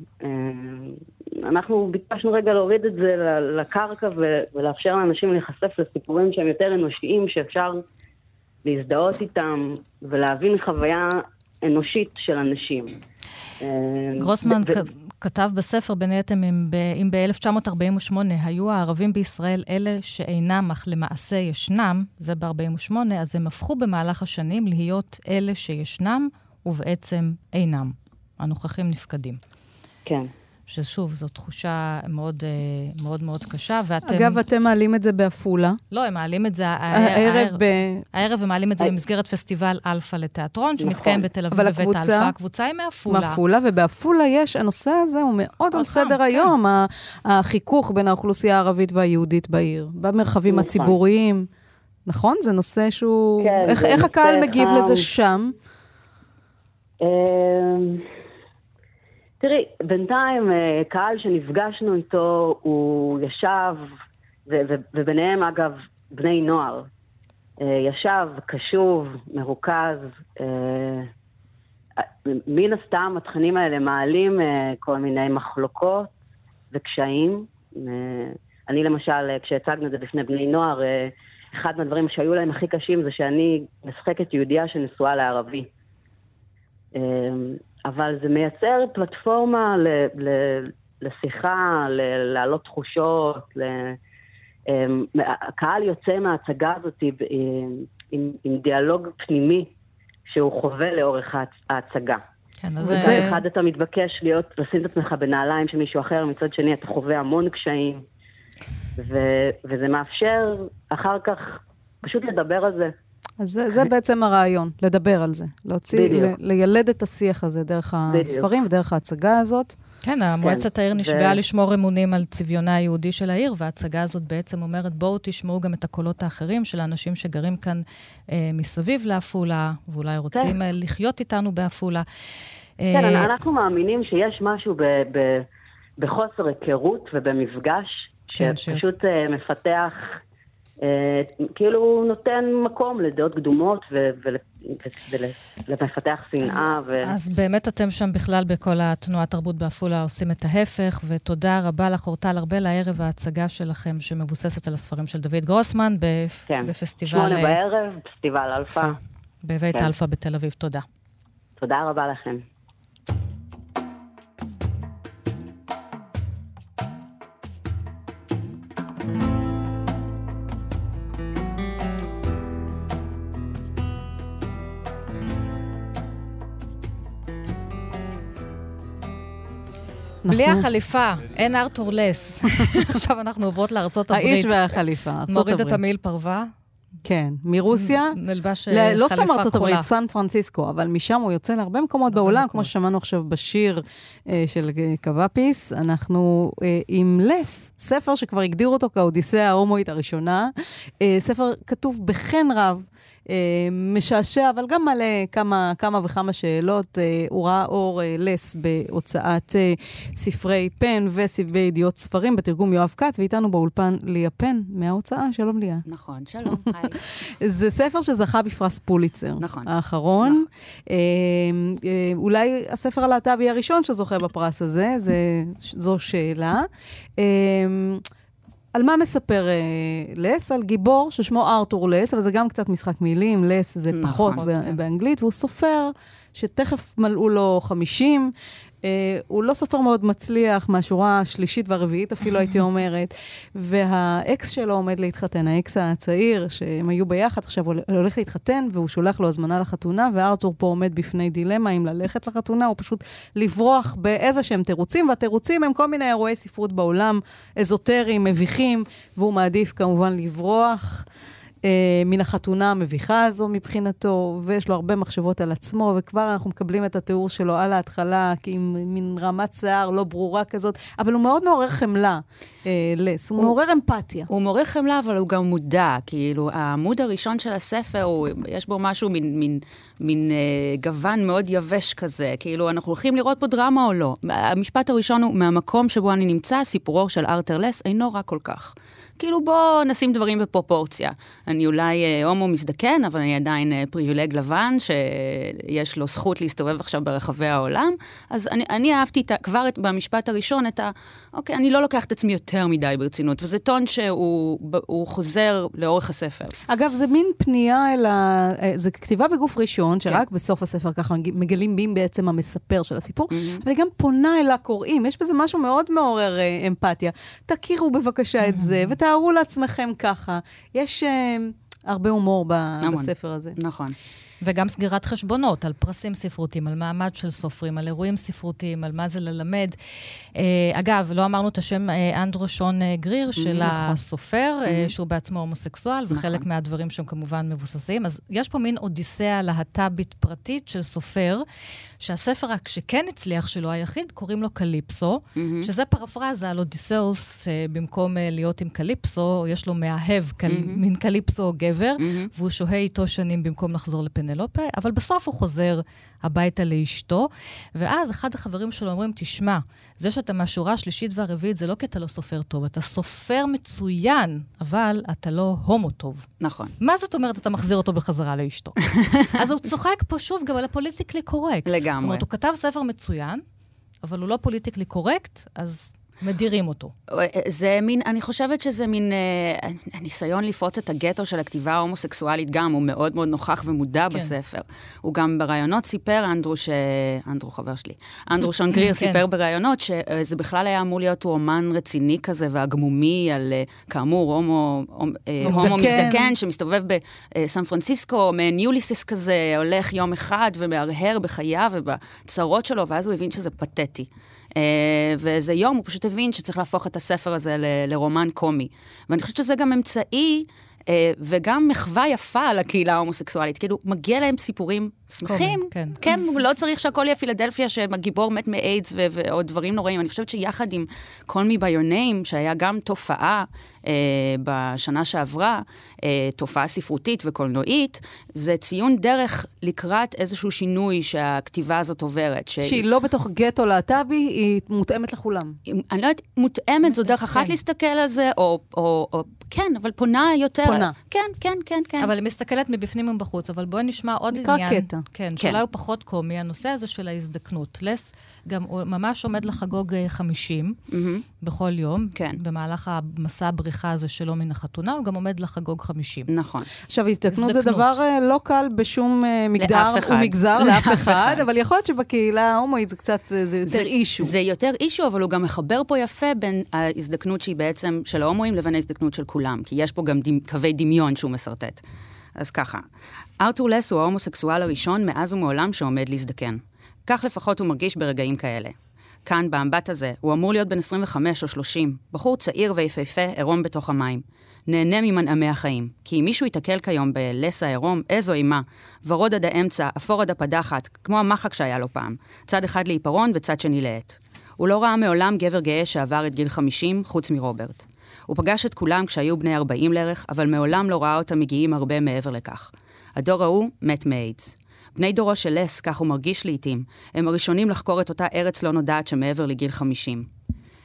אנחנו ביקשנו רגע להוריד את זה לקרקע ולאפשר לאנשים להיחשף לסיפורים שהם יותר אנושיים, שאפשר להזדהות איתם ולהבין חוויה אנושית של אנשים. אה, גרוסמן כתב בספר, בין היתר, אם ב-1948 היו הערבים בישראל אלה שאינם, אך למעשה ישנם, זה ב-48, אז הם הפכו במהלך השנים להיות אלה שישנם ובעצם אינם. הנוכחים נפקדים. כן. ששוב, זו תחושה מאוד אה, מאוד, מאוד קשה, ואתם... אגב, אתם מעלים את זה בעפולה. לא, הם מעלים את זה... הערב ב... הערב הם מעלים את זה במסגרת פסטיבל אלפא לתיאטרון, שמתקיים נכון. בתל אביב בבית אלפא. הקבוצה היא מעפולה. מעפולה, ובעפולה יש, הנושא הזה הוא מאוד על סדר כן. היום, החיכוך בין האוכלוסייה הערבית והיהודית בעיר, במרחבים נכון. הציבוריים. נכון? זה נושא שהוא... כן, איך הקהל מגיב לזה שם? תראי, בינתיים אה, קהל שנפגשנו איתו, הוא ישב, ו- ו- וביניהם אגב בני נוער. ישב, קשוב, מרוכז. מן הסתם התכנים האלה מעלים כל מיני מחלוקות וקשיים. אני למשל, כשהצגנו את זה בפני בני נוער, אחד מהדברים שהיו להם הכי קשים זה שאני משחקת יהודייה שנשואה לערבי. אבל זה מייצר פלטפורמה ל, ל, לשיחה, להעלות תחושות. ל, הקהל יוצא מההצגה הזאת עם, עם, עם דיאלוג פנימי שהוא חווה לאורך ההצגה. כן, אז זה... מצד אחד אתה מתבקש להיות, לשים את עצמך בנעליים של מישהו אחר, מצד שני אתה חווה המון קשיים, ו, וזה מאפשר אחר כך פשוט לדבר על זה. אז זה, זה בעצם הרעיון, לדבר על זה. להוציא, ל, לילד את השיח הזה דרך בדיוק. הספרים ודרך ההצגה הזאת. כן, המועצת כן. העיר נשבעה ו... לשמור אמונים על צביונה היהודי של העיר, וההצגה הזאת בעצם אומרת, בואו תשמעו גם את הקולות האחרים של האנשים שגרים כאן אה, מסביב לעפולה, ואולי רוצים כן. לחיות איתנו בעפולה. כן, אה... אנחנו מאמינים שיש משהו ב, ב, בחוסר היכרות ובמפגש, כן, שפשוט ש... אה, מפתח כאילו הוא נותן מקום לדעות קדומות ולמפתח שנאה. ו... אז באמת אתם שם בכלל בכל התנועת תרבות בעפולה עושים את ההפך, ותודה רבה לך, אורטל ארבל, הערב ההצגה שלכם שמבוססת על הספרים של דוד גרוסמן בפ... כן. בפסטיבל... שמונה אה, בערב, פסטיבל אלפא. בבית כן. אלפא בתל אביב, תודה. תודה רבה לכם. בלי החליפה, אין ארתור לס. עכשיו אנחנו עוברות לארצות הברית. האיש והחליפה, ארצות הברית. נוריד את המיל פרווה. כן, מרוסיה. נלבש חליפה כחולה. לא סתם ארצות הברית, סן פרנסיסקו, אבל משם הוא יוצא להרבה מקומות בעולם, כמו ששמענו עכשיו בשיר אה, של קוואפיס. אנחנו אה, עם לס, ספר שכבר הגדירו אותו כאודיסאה ההומואית הראשונה. אה, ספר כתוב בחן רב. אה, משעשע, אבל גם מלא כמה, כמה וכמה שאלות. אה, הוא ראה אור אה, לס בהוצאת ספרי פן וספרי ידיעות ספרים בתרגום יואב כץ, ואיתנו באולפן ליה פן מההוצאה. שלום ליה. נכון, שלום, היי. זה ספר שזכה בפרס פוליצר. נכון. האחרון. נכון. אולי הספר הלהט"בי הראשון שזוכה בפרס הזה, זה, זו שאלה. על מה מספר אה, לס? על גיבור ששמו ארתור לס, אבל זה גם קצת משחק מילים, לס זה נכון, פחות נכון, באנגלית, והוא סופר שתכף מלאו לו 50, אה, הוא לא סופר מאוד מצליח, מהשורה השלישית והרביעית אפילו, הייתי אומרת. והאקס שלו עומד להתחתן, האקס הצעיר, שהם היו ביחד, עכשיו הוא הולך להתחתן, והוא שולח לו הזמנה לחתונה, וארתור פה עומד בפני דילמה אם ללכת לחתונה, או פשוט לברוח באיזה שהם תירוצים, והתירוצים הם כל מיני אירועי ספרות בעולם, אזוטריים, מביכים, והוא מעדיף כמובן לברוח. אה, מן החתונה המביכה הזו מבחינתו, ויש לו הרבה מחשבות על עצמו, וכבר אנחנו מקבלים את התיאור שלו על ההתחלה, עם מין רמת שיער לא ברורה כזאת, אבל הוא מאוד מעורר חמלה, אה, לס, הוא, הוא מעורר אמפתיה. הוא מעורר חמלה, אבל הוא גם מודע, כאילו, העמוד הראשון של הספר, הוא, יש בו משהו, מין, מין, מין אה, גוון מאוד יבש כזה, כאילו, אנחנו הולכים לראות פה דרמה או לא. המשפט הראשון הוא, מהמקום שבו אני נמצא, סיפורו של ארתר לס אינו רע כל כך. כאילו בוא נשים דברים בפרופורציה. אני אולי אה, הומו מזדקן, אבל אני עדיין אה, פריבילג לבן, שיש לו זכות להסתובב עכשיו ברחבי העולם. אז אני, אני אהבתי את, כבר את, במשפט הראשון את ה... אוקיי, אני לא לוקח את עצמי יותר מדי ברצינות, וזה טון שהוא חוזר לאורך הספר. אגב, זה מין פנייה אל ה... אה, זה כתיבה בגוף ראשון, שרק כן. בסוף הספר ככה מגלים מי בעצם המספר של הסיפור, mm-hmm. אבל היא גם פונה אל הקוראים. יש בזה משהו מאוד מעורר אמפתיה. תכירו בבקשה mm-hmm. את זה, ות... תארו לעצמכם ככה. יש uh, הרבה הומור ב- בספר הזה. נכון. וגם סגירת חשבונות על פרסים ספרותיים, על מעמד של סופרים, על אירועים ספרותיים, על מה זה ללמד. Uh, אגב, לא אמרנו את השם uh, אנדרו שון uh, גריר של נכון. הסופר, uh, שהוא בעצמו הומוסקסואל, נכון. וחלק מהדברים שם כמובן מבוססים. אז יש פה מין אודיסאה להט"בית פרטית של סופר, שהספר שכן הצליח שלו, היחיד, קוראים לו קליפסו, mm-hmm. שזה פרפרזה על אודיסאוס, שבמקום להיות עם קליפסו, יש לו מאהב, mm-hmm. מין קליפסו גבר, mm-hmm. והוא שוהה איתו שנים במקום לחזור לפנ... פנלופה, אבל בסוף הוא חוזר הביתה לאשתו, ואז אחד החברים שלו אומרים, תשמע, זה שאתה מהשורה השלישית והרביעית זה לא כי אתה לא סופר טוב, אתה סופר מצוין, אבל אתה לא הומו טוב. נכון. מה זאת אומרת אתה מחזיר אותו בחזרה לאשתו? אז הוא צוחק פה שוב גם על ה politically correct. לגמרי. זאת אומרת, הוא כתב ספר מצוין, אבל הוא לא politically correct, אז מדירים אותו. זה מין, אני חושבת שזה מין אה, ניסיון לפרוץ את הגטו של הכתיבה ההומוסקסואלית גם, הוא מאוד מאוד נוכח ומודע כן. בספר. הוא גם בראיונות סיפר, אנדרו, ש... אנדרו חבר שלי, אנדרו שון גריר כן. סיפר בראיונות שזה בכלל היה אמור להיות רומן רציני כזה והגמוני על, אה, כאמור, הומו, אה, הומו מזדקן שמסתובב בסן פרנסיסקו, מעין יוליסיס כזה, הולך יום אחד ומהרהר בחייו ובצרות שלו, ואז הוא הבין שזה פתטי. אה, ואיזה יום הוא פשוט הבין שצריך להפוך את הספר הזה ל- לרומן קומי. ואני חושבת שזה גם אמצעי אה, וגם מחווה יפה על הקהילה ההומוסקסואלית. כאילו, מגיע להם סיפורים שמחים. כן. כן, לא צריך שהכל יהיה פילדלפיה, שהגיבור מת מאיידס ועוד דברים נוראים. אני חושבת שיחד עם by your name, שהיה גם תופעה בשנה שעברה, אה, תופעה ספרותית וקולנועית, זה ציון דרך לקראת איזשהו שינוי שהכתיבה הזאת עוברת. ש... שהיא לא בתוך גטו להט"בי, היא מותאמת לכולם. אני לא יודעת, מותאמת זו דרך אחת כן. להסתכל על זה, או, או, או כן, אבל פונה יותר. פונה. כן, כן, כן, כן. אבל היא מסתכלת מבפנים ומבחוץ, אבל בואי נשמע עוד עניין. נקרא קטע. כן, כן. שאולי הוא פחות קומי, הנושא הזה של ההזדקנות. לס גם הוא ממש עומד לחגוג 50 mm-hmm. בכל יום. כן. במהלך המסע הבריחה הזה שלו מן החתונה, הוא גם עומד לחגוג 50. נכון. עכשיו, הזדקנות זה דבר uh, לא קל בשום uh, מגדר ומגזר, לאף אחד, אבל יכול להיות שבקהילה ההומואית זה קצת, uh, זה יותר אישו. זה יותר אישו, אבל הוא גם מחבר פה יפה בין ההזדקנות שהיא בעצם של ההומואים לבין ההזדקנות של כולם, כי יש פה גם קווי דמיון שהוא משרטט. אז ככה, ארתור לס הוא ההומוסקסואל הראשון מאז ומעולם שעומד להזדקן. כך לפחות הוא מרגיש ברגעים כאלה. כאן, באמבט הזה, הוא אמור להיות בן 25 או 30, בחור צעיר ויפהפה, עירום בתוך המים. נהנה ממנעמי החיים, כי אם מישהו ייתקל כיום בלס העירום, איזו אימה, ורוד עד האמצע, אפור עד הפדחת, כמו המחק שהיה לו פעם, צד אחד לעיפרון וצד שני לעט. הוא לא ראה מעולם גבר גאה שעבר את גיל 50, חוץ מרוברט. הוא פגש את כולם כשהיו בני 40 לערך, אבל מעולם לא ראה אותם מגיעים הרבה מעבר לכך. הדור ההוא מת מאיידס. בני דורו של לס, כך הוא מרגיש לעיתים, הם הראשונים לחקור את אותה ארץ לא נודעת שמעבר לגיל 50.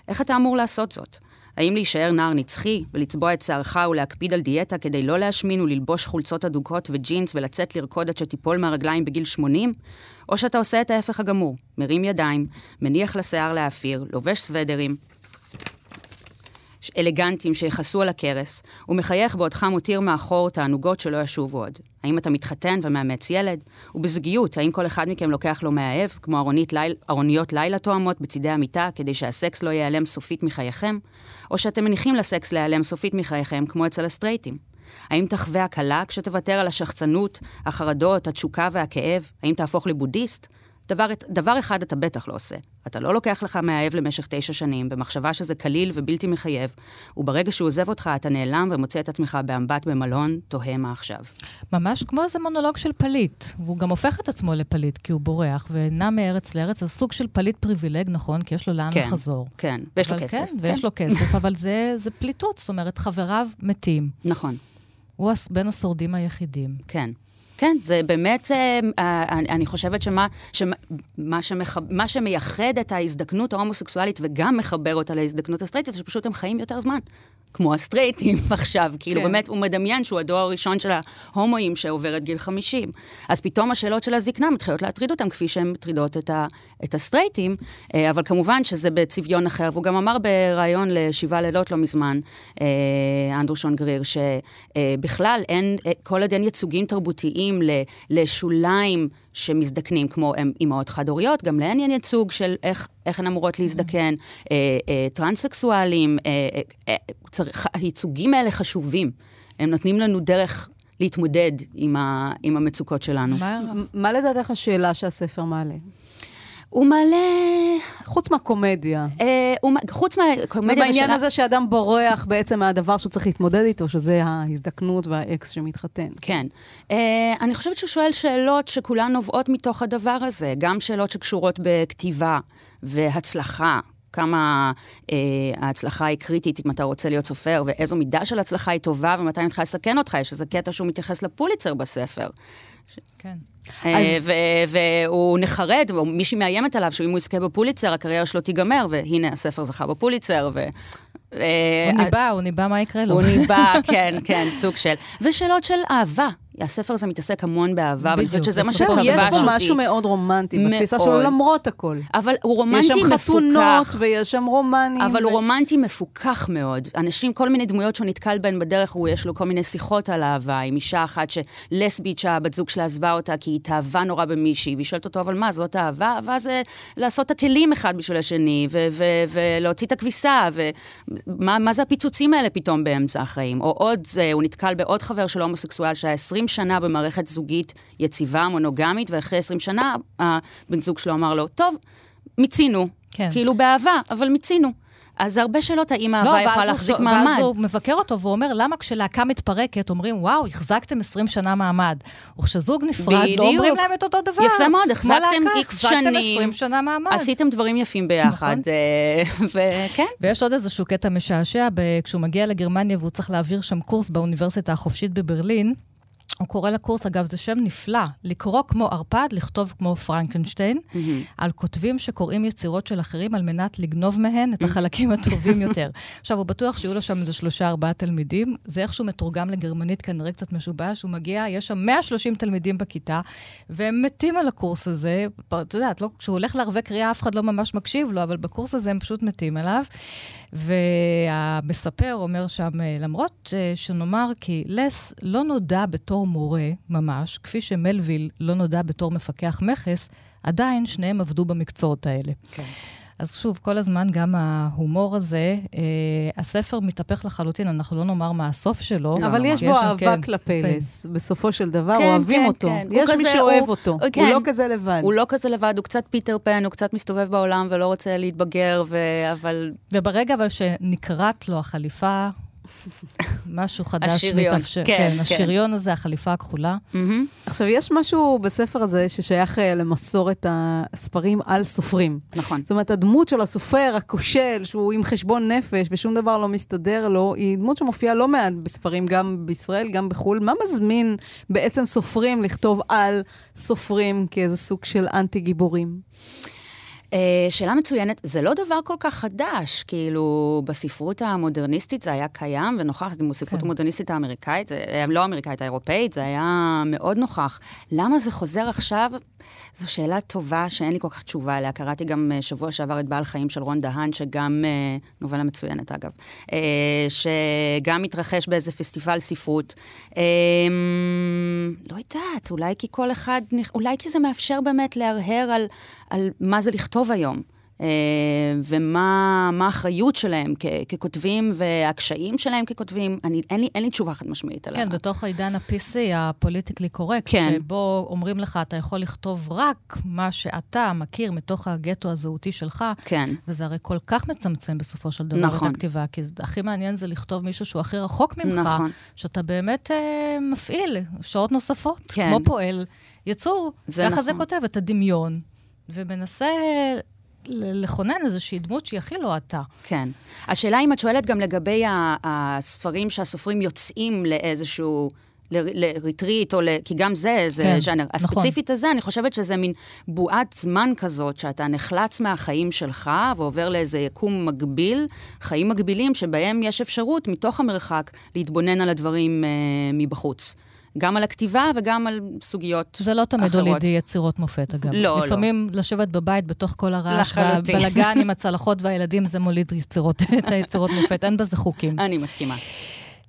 איך אתה אמור לעשות זאת? האם להישאר נער נצחי, ולצבוע את שערך ולהקפיד על דיאטה כדי לא להשמין וללבוש חולצות אדוקות וג'ינס ולצאת לרקוד עד שתיפול מהרגליים בגיל 80? או שאתה עושה את ההפך הגמור, מרים ידיים, מניח לשיער להאפיר, לובש סוודרים, אלגנטיים שיכסו על הכרס, ומחייך בעודך מותיר מאחור תענוגות שלא ישובו עוד. האם אתה מתחתן ומאמץ ילד? ובזוגיות, האם כל אחד מכם לוקח לו מאהב, כמו ארונית ליל, ארוניות לילה תואמות בצידי המיטה, כדי שהסקס לא ייעלם סופית מחייכם? או שאתם מניחים לסקס להיעלם סופית מחייכם, כמו אצל הסטרייטים? האם תחווה הקלה כשתוותר על השחצנות, החרדות, התשוקה והכאב? האם תהפוך לבודהיסט? דבר, דבר אחד אתה בטח לא עושה. אתה לא לוקח לך מאהב למשך תשע שנים, במחשבה שזה קליל ובלתי מחייב, וברגע שהוא עוזב אותך, אתה נעלם ומוצא את עצמך באמבט במלון, תוהה מה עכשיו. ממש כמו איזה מונולוג של פליט. והוא גם הופך את עצמו לפליט, כי הוא בורח ונע מארץ לארץ, זה סוג של פליט פריבילגי, נכון? כי יש לו לאן כן, לחזור. כן, ויש לו כסף. כן, כן, ויש לו כסף, אבל זה, זה פליטות, זאת אומרת, חבריו מתים. נכון. הוא בין השורדים היחידים. כן. כן, זה באמת, אה, אה, אני חושבת שמה שמה שמח, מה שמייחד את ההזדקנות ההומוסקסואלית וגם מחבר אותה להזדקנות הסטרייטית, זה שפשוט הם חיים יותר זמן. כמו הסטרייטים עכשיו, כאילו כן. באמת הוא מדמיין שהוא הדור הראשון של ההומואים שעובר את גיל 50. אז פתאום השאלות של הזקנה מתחילות להטריד אותם כפי שהן מטרידות את, ה, את הסטרייטים, אה, אבל כמובן שזה בצביון אחר. והוא גם אמר בריאיון לשבעה לילות לא מזמן, אנדרו שון גריר, שבכלל אין, כל עוד אין ייצוגים תרבותיים לשוליים שמזדקנים, כמו אימהות חד-הוריות, גם להן אין ייצוג של איך, איך הן אמורות להזדקן, אה, אה, טרנסקסואלים, אה, אה, צריך, הייצוגים האלה חשובים. הם נותנים לנו דרך להתמודד עם, ה, עם המצוקות שלנו. מה, מה לדעתך השאלה שהספר מעלה? הוא מעלה... חוץ מהקומדיה. אה, הוא, חוץ מהקומדיה ובעניין. הזה שאדם בורח בעצם מהדבר שהוא צריך להתמודד איתו, שזה ההזדקנות והאקס שמתחתן. כן. אה, אני חושבת שהוא שואל שאלות שכולן נובעות מתוך הדבר הזה, גם שאלות שקשורות בכתיבה והצלחה. כמה אה, ההצלחה היא קריטית אם אתה רוצה להיות סופר, ואיזו מידה של הצלחה היא טובה ומתי אני מתחילה לסכן אותך. יש איזה קטע שהוא מתייחס לפוליצר בספר. כן. אה, והוא נחרד, מישהי מאיימת עליו שאם הוא יזכה בפוליצר, הקריירה שלו תיגמר, והנה הספר זכה בפוליצר, ו... אה, הוא ניבא, הוא ניבא מה יקרה לו. הוא ניבא, כן, כן, סוג של. ושאלות של אהבה. הספר הזה מתעסק המון באהבה, ואני חושבת שזה מה שכבש אותי. יש פה משהו מאוד רומנטי בתפיסה שלו, למרות הכל. אבל הוא רומנטי מפוקח. יש שם חתונות ויש שם רומנים. אבל הוא רומנטי מפוקח מאוד. אנשים, כל מיני דמויות שהוא נתקל בהן בדרך, הוא יש לו כל מיני שיחות על אהבה, עם אישה אחת שלסבית שהבת זוג שלה עזבה אותה כי היא התאהבה נורא במישהי, והיא שואלת אותו, אבל מה, זאת אהבה? אהבה זה לעשות את הכלים אחד בשביל השני, ולהוציא את הכביסה, ומה זה הפיצוצים האלה פתאום באמצע החיים? או עוד, הוא נתקל בעוד חבר של הומוסקסואל שהיה 20 שנה במערכת זוגית יציבה, מונוגמית, ואחרי 20 שנה הבן זוג שלו אמר לו, טוב, מיצינו. כן. כאילו באהבה, אבל מיצינו. אז זה הרבה שאלות, האם האהבה לא, יכולה להחזיק מעמד. ואז הוא מבקר אותו והוא אומר, למה כשלהקה מתפרקת אומרים, וואו, החזקתם 20 שנה מעמד. וכשזוג נפרד, בדיוק. לא אומרים להם את אותו דבר. יפה מאוד, החזקתם איקס שנים. החזקתם 20 שנה מעמד. עשיתם דברים יפים ביחד, נכון. אה, וכן. ויש עוד איזשהו קטע משעשע, כשהוא מגיע לגרמניה והוא צריך להעביר שם קורס באוניברסיטה החופשית בברלין. הוא קורא לקורס, אגב, זה שם נפלא, לקרוא כמו ערפד, לכתוב כמו פרנקנשטיין, mm-hmm. על כותבים שקוראים יצירות של אחרים על מנת לגנוב מהן את החלקים הטובים יותר. עכשיו, הוא בטוח שיהיו לו שם איזה שלושה, ארבעה תלמידים. זה איכשהו מתורגם לגרמנית, כנראה קצת משובש. הוא מגיע, יש שם 130 תלמידים בכיתה, והם מתים על הקורס הזה. את יודעת, לא, כשהוא הולך לערבי קריאה, אף אחד לא ממש מקשיב לו, אבל בקורס הזה הם פשוט מתים עליו. והמספר אומר שם, אה, למרות אה, שנאמר כי לס לא נודע בתור מורה ממש, כפי שמלוויל לא נודע בתור מפקח מכס, עדיין שניהם עבדו במקצועות האלה. כן. אז שוב, כל הזמן גם ההומור הזה, אה, הספר מתהפך לחלוטין, אנחנו לא נאמר מה הסוף שלו. אבל יש בו אהבה כן, כלפי כן. לס, בסופו של דבר, כן, אוהבים כן, אותו. כן. יש מי שאוהב הוא, אותו, כן. הוא לא כזה לבד. הוא לא כזה לבד, הוא קצת פיטר פן, הוא קצת מסתובב בעולם ולא רוצה להתבגר, ו... אבל... וברגע אבל שנקרעת לו החליפה, משהו חדש השריון, מתאפשר. כן, כן, כן. השריון הזה, החליפה הכחולה. Mm-hmm. עכשיו, יש משהו בספר הזה ששייך uh, למסורת הספרים על סופרים. נכון. זאת אומרת, הדמות של הסופר הכושל, שהוא עם חשבון נפש ושום דבר לא מסתדר לו, היא דמות שמופיעה לא מעט בספרים, גם בישראל, גם בחו"ל. מה מזמין בעצם סופרים לכתוב על סופרים כאיזה סוג של אנטי-גיבורים? אה, שאלה מצוינת. זה לא דבר כל כך חדש, כאילו, בספרות המודרניסטית זה היה קיים ונוכח, בספרות כן. המודרניסטית האמריקאית, זה, אה, לא האמריקאית, האירופאית, זה היה מאוד נוכח. למה זה חוזר עכשיו? זו שאלה טובה שאין לי כל כך תשובה עליה. קראתי גם אה, שבוע שעבר את בעל חיים של רון דהן, שגם, נובלה מצוינת אגב, שגם מתרחש באיזה פסטיבל ספרות. לא יודעת, אולי כי כל אחד, אולי כי זה מאפשר באמת להרהר על, על מה זה לכתוב היום. אה, ומה האחריות שלהם כ- ככותבים והקשיים שלהם ככותבים. אני, אין, לי, אין לי תשובה חד משמעית עליו. כן, בתוך העידן ה-PC, הפוליטיקלי קורקט, כן. שבו אומרים לך, אתה יכול לכתוב רק מה שאתה מכיר מתוך הגטו הזהותי שלך. כן. וזה הרי כל כך מצמצם בסופו של דבר נכון. את הכתיבה, כי הכי מעניין זה לכתוב מישהו שהוא הכי רחוק ממך, נכון. שאתה באמת אה, מפעיל שעות נוספות, כן. כמו פועל. יצור, ככה נכון. זה כותב, את הדמיון. ומנסה לכונן איזושהי דמות שהיא הכי לא אתה. כן. השאלה אם את שואלת גם לגבי הספרים שהסופרים יוצאים לאיזשהו... לריטריט, או ל... כי גם זה, זה כן, ז'אנר. נכון. הספציפית הזה, אני חושבת שזה מין בועת זמן כזאת, שאתה נחלץ מהחיים שלך ועובר לאיזה יקום מקביל, חיים מקבילים שבהם יש אפשרות, מתוך המרחק, להתבונן על הדברים אה, מבחוץ. גם על הכתיבה וגם על סוגיות אחרות. זה לא תמיד הוליד יצירות מופת, אגב. לא, לא. לפעמים לשבת בבית בתוך כל הרעש והבלגן עם הצלחות והילדים, זה מוליד יצירות, את היצירות מופת, אין בזה חוקים. אני מסכימה.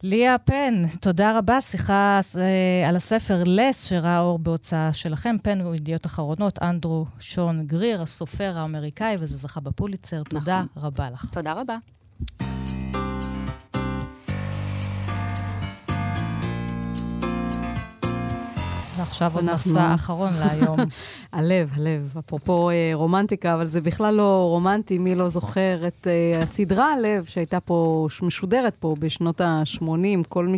ליה פן, תודה רבה. שיחה אה, על הספר לס, שראה אור בהוצאה שלכם. פן הוא ידיעות אחרונות, אנדרו שון גריר, הסופר האמריקאי, וזה זכה בפוליצר. נכון. תודה רבה לך. תודה רבה. ועכשיו עוד מסע אחרון להיום. הלב, הלב. אפרופו אה, רומנטיקה, אבל זה בכלל לא רומנטי, מי לא זוכר את אה, הסדרה הלב, שהייתה פה, משודרת פה בשנות ה-80. כל מי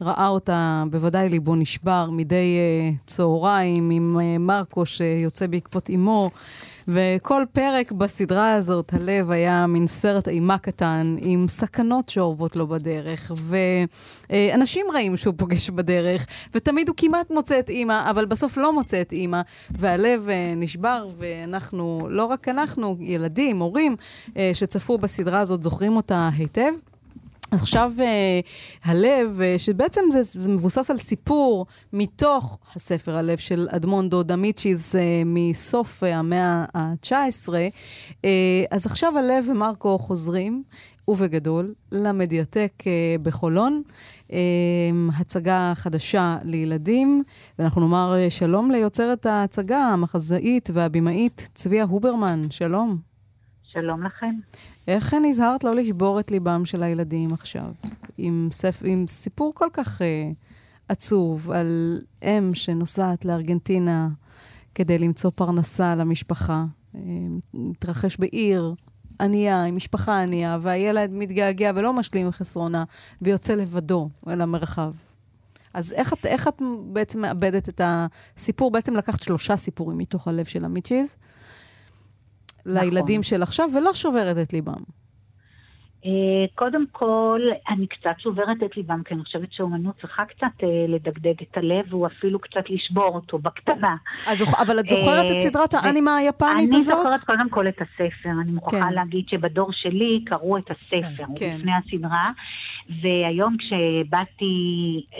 ראה אותה, בוודאי ליבו נשבר מדי uh, צהריים עם uh, מרקו שיוצא בעקבות אמו. וכל פרק בסדרה הזאת, הלב היה מין סרט אימה קטן, עם סכנות שאורבות לו בדרך, ואנשים רעים שהוא פוגש בדרך, ותמיד הוא כמעט מוצא את אימא, אבל בסוף לא מוצא את אימא, והלב אה, נשבר, ואנחנו, לא רק אנחנו, ילדים, הורים, אה, שצפו בסדרה הזאת, זוכרים אותה היטב. עכשיו uh, הלב, uh, שבעצם זה, זה מבוסס על סיפור מתוך הספר הלב של אדמונדו דמיצ'יז uh, מסוף uh, המאה ה-19, uh, אז עכשיו הלב ומרקו חוזרים, ובגדול, למדיאטק בחולון. הצגה חדשה לילדים, ואנחנו נאמר שלום ליוצרת ההצגה, המחזאית והבימאית צביה הוברמן, שלום. שלום לכם. איך נזהרת לא לשבור את ליבם של הילדים עכשיו, עם, ספ... עם סיפור כל כך uh, עצוב על אם שנוסעת לארגנטינה כדי למצוא פרנסה למשפחה, uh, מתרחש בעיר ענייה, עם משפחה ענייה, והילד מתגעגע ולא משלים חסרונה, ויוצא לבדו אל המרחב. אז איך את, איך את בעצם מאבדת את הסיפור? בעצם לקחת שלושה סיפורים מתוך הלב של המיצ'יז, לילדים של עכשיו, ולא שוברת את ליבם. אה, קודם כל, אני קצת שוברת את ליבם, כי אני חושבת שאומנות צריכה קצת אה, לדגדג את הלב, או אפילו קצת לשבור אותו בקטנה. אבל את זוכרת את אה, סדרת האנימה היפנית הזאת? אני זוכרת קודם כל את הספר. אני מוכרחה כן. להגיד שבדור שלי קראו את הספר, כן. לפני הסדרה, והיום כשבאתי,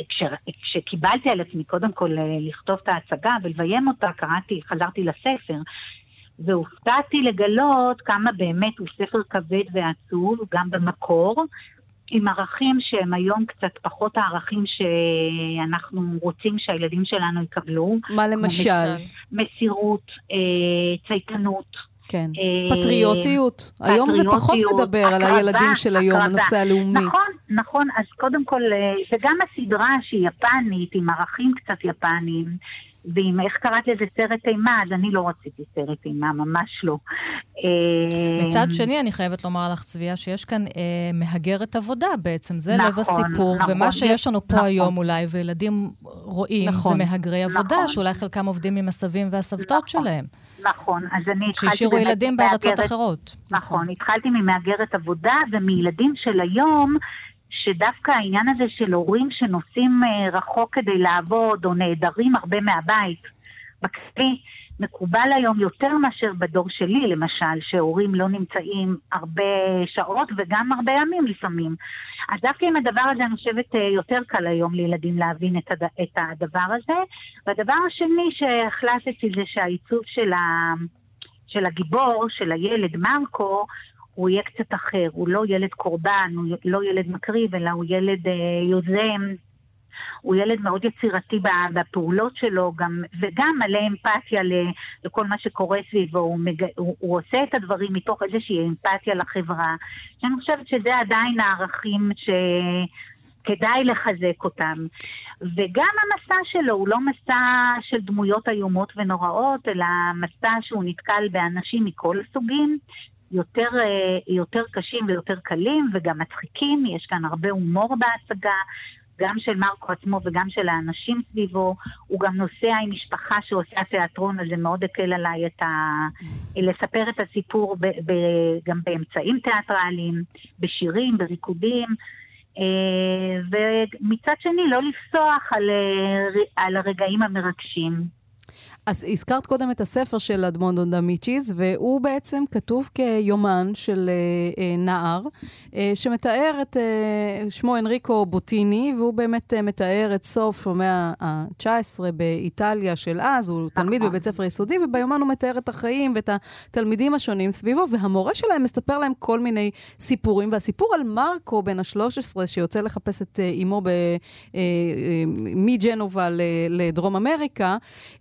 כש, כשקיבלתי על עצמי קודם כל לכתוב את ההצגה ולביים אותה, קראתי, חזרתי לספר. והופתעתי לגלות כמה באמת הוא ספר כבד ועצוב, גם במקור, עם ערכים שהם היום קצת פחות הערכים שאנחנו רוצים שהילדים שלנו יקבלו. מה למשל? מסירות, אה, צייתנות. כן. אה, פטריוטיות. היום זה פחות מדבר על הילדים של היום, הנושא הלאומי. נכון, נכון. אז קודם כל, אה, וגם הסדרה שהיא יפנית, עם ערכים קצת יפניים, ואם איך קראת לזה סרט אימה, אז אני לא רציתי סרט אימה, ממש לא. אה, מצד שני, אני חייבת לומר לך, צביה, שיש כאן אה, מהגרת עבודה בעצם, זה נכון, לב הסיפור, נכון, ומה שיש לנו פה נכון. היום אולי, וילדים רואים, נכון, זה מהגרי עבודה, נכון. שאולי חלקם עובדים עם הסבים והסבתות נכון, שלהם. נכון, אז אני התחלתי... שהשאירו ילדים בארצות אחרות. נכון, נכון, התחלתי ממהגרת עבודה, ומילדים של היום, שדווקא העניין הזה של הורים שנוסעים אה, רחוק כדי לעבוד או נעדרים הרבה מהבית, בכלי, מקובל היום יותר מאשר בדור שלי, למשל, שהורים לא נמצאים הרבה שעות וגם הרבה ימים לפעמים. אז דווקא עם הדבר הזה אני חושבת אה, יותר קל היום לילדים להבין את, הד... את הדבר הזה. והדבר השני שהחלטתי זה שהעיצוב של, ה... של הגיבור, של הילד מרקו, הוא יהיה קצת אחר, הוא לא ילד קורבן, הוא לא ילד מקריב, אלא הוא ילד אה, יוזם, הוא ילד מאוד יצירתי בפעולות שלו, גם, וגם מלא אמפתיה לכל מה שקורה סביבו, הוא, מג... הוא, הוא עושה את הדברים מתוך איזושהי אמפתיה לחברה, שאני חושבת שזה עדיין הערכים ש... כדאי לחזק אותם. וגם המסע שלו הוא לא מסע של דמויות איומות ונוראות, אלא מסע שהוא נתקל באנשים מכל הסוגים, יותר, אה, יותר קשים ויותר קלים וגם מצחיקים, יש כאן הרבה הומור בהצגה, גם של מרקו עצמו וגם של האנשים סביבו. הוא גם נוסע עם משפחה שעושה תיאטרון, אז זה מאוד הקל עליי את ה... לספר את הסיפור ב... ב... גם באמצעים תיאטרליים, בשירים, בריקודים. אה, ומצד שני, לא לפסוח על, אה, על הרגעים המרגשים. אז הזכרת קודם את הספר של אדמונדו דמיצ'יז, והוא בעצם כתוב כיומן של אה, אה, נער, אה, שמתאר את, אה, שמו אנריקו בוטיני, והוא באמת אה, מתאר את סוף המאה ה-19 באיטליה של אז, הוא תלמיד בבית ספר יסודי, וביומן הוא מתאר את החיים ואת התלמידים השונים סביבו, והמורה שלהם מספר להם כל מיני סיפורים, והסיפור על מרקו בן ה-13, שיוצא לחפש את אה, אמו ב, אה, אה, מג'נובה לדרום אמריקה,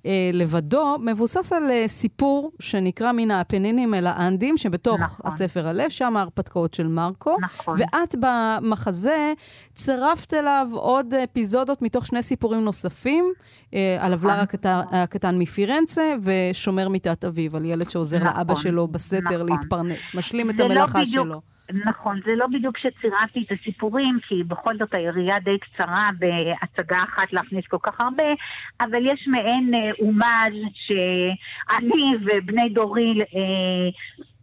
אה, לבדו מבוסס על uh, סיפור שנקרא מן האפנינים אל האנדים, שבתוך נכון. הספר הלב, שם ההרפתקאות של מרקו. נכון. ואת במחזה צירפת אליו עוד אפיזודות מתוך שני סיפורים נוספים, uh, על הבלר נכון. הקטן, הקטן מפירנצה ושומר מיטת אביו, על ילד שעוזר נכון. לאבא שלו בסתר נכון. להתפרנס, משלים את המלאכה לא בדיוק... שלו. נכון, זה לא בדיוק שצירפתי את הסיפורים, כי בכל זאת היריעה די קצרה בהצגה אחת להכניס כל כך הרבה, אבל יש מעין אה, אומאז' שאני ובני דורי אה,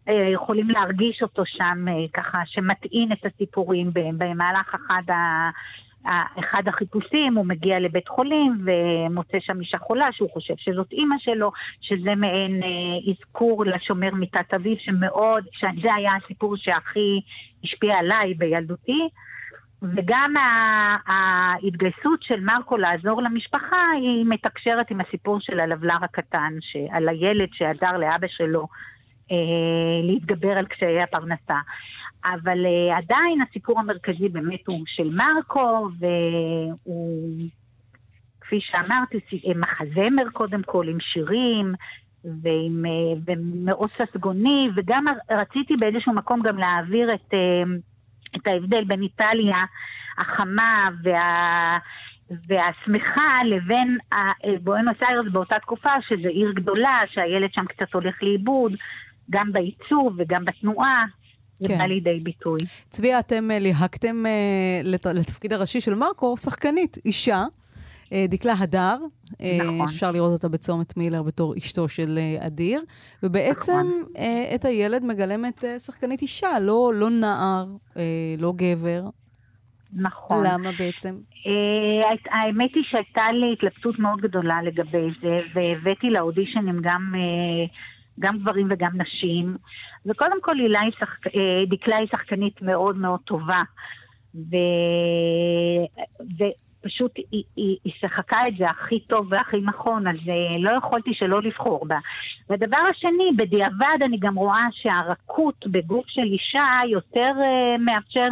אה, יכולים להרגיש אותו שם, ככה, שמטעין את הסיפורים במהלך אחד ה... אחד החיפושים, הוא מגיע לבית חולים ומוצא שם אישה חולה שהוא חושב שזאת אימא שלו, שזה מעין אה, אזכור לשומר מיטת אביו, שמאוד, שזה היה הסיפור שהכי השפיע עליי בילדותי. וגם ההתגייסות של מרקו לעזור למשפחה, היא מתקשרת עם הסיפור של הלבלר הקטן, על הילד שעזר לאבא שלו אה, להתגבר על קשיי הפרנסה. אבל uh, עדיין הסיפור המרכזי באמת הוא של מרקו, והוא, כפי שאמרתי, מחזמר קודם כל עם שירים. ועם, uh, ומאוד ססגוני, וגם רציתי באיזשהו מקום גם להעביר את, uh, את ההבדל בין איטליה החמה וה, והשמחה לבין בואנוס איירס באותה תקופה, שזו עיר גדולה, שהילד שם קצת הולך לאיבוד, גם בעיצוב וגם בתנועה, זה כן. בא לידי ביטוי. צביה, אתם אה, ליהקתם אה, לת, לתפקיד הראשי של מרקו, שחקנית, אישה. אה, דקלה הדר, נכון. אפשר לראות אותה בצומת מילר בתור אשתו של אדיר, ובעצם נכון. את הילד מגלמת שחקנית אישה, לא, לא נער, לא גבר. נכון. למה בעצם? האמת היא שהייתה לי התלבטות מאוד גדולה לגבי זה, והבאתי לאודישנים גם גם גברים וגם נשים. וקודם כל הילה היא שחק... אה, דקלה היא שחקנית מאוד מאוד טובה. ו... ופשוט היא, היא, היא שיחקה את זה הכי טוב והכי נכון, אז אה, לא יכולתי שלא לבחור בה. והדבר השני, בדיעבד אני גם רואה שהרכות בגוף של אישה יותר uh, מאפשר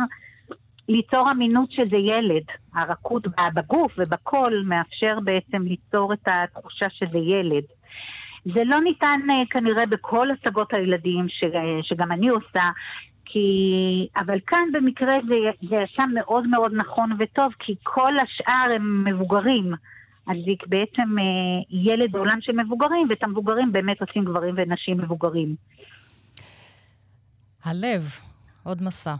ליצור אמינות שזה ילד. הרכות בגוף ובקול מאפשר בעצם ליצור את התחושה שזה ילד. זה לא ניתן אה, כנראה בכל השגות הילדים ש, שגם אני עושה, כי... אבל כאן במקרה זה, זה ישב מאוד מאוד נכון וטוב, כי כל השאר הם מבוגרים. אז זה בעצם אה, ילד בעולם של מבוגרים, ואת המבוגרים באמת עושים גברים ונשים מבוגרים. הלב, עוד מסע.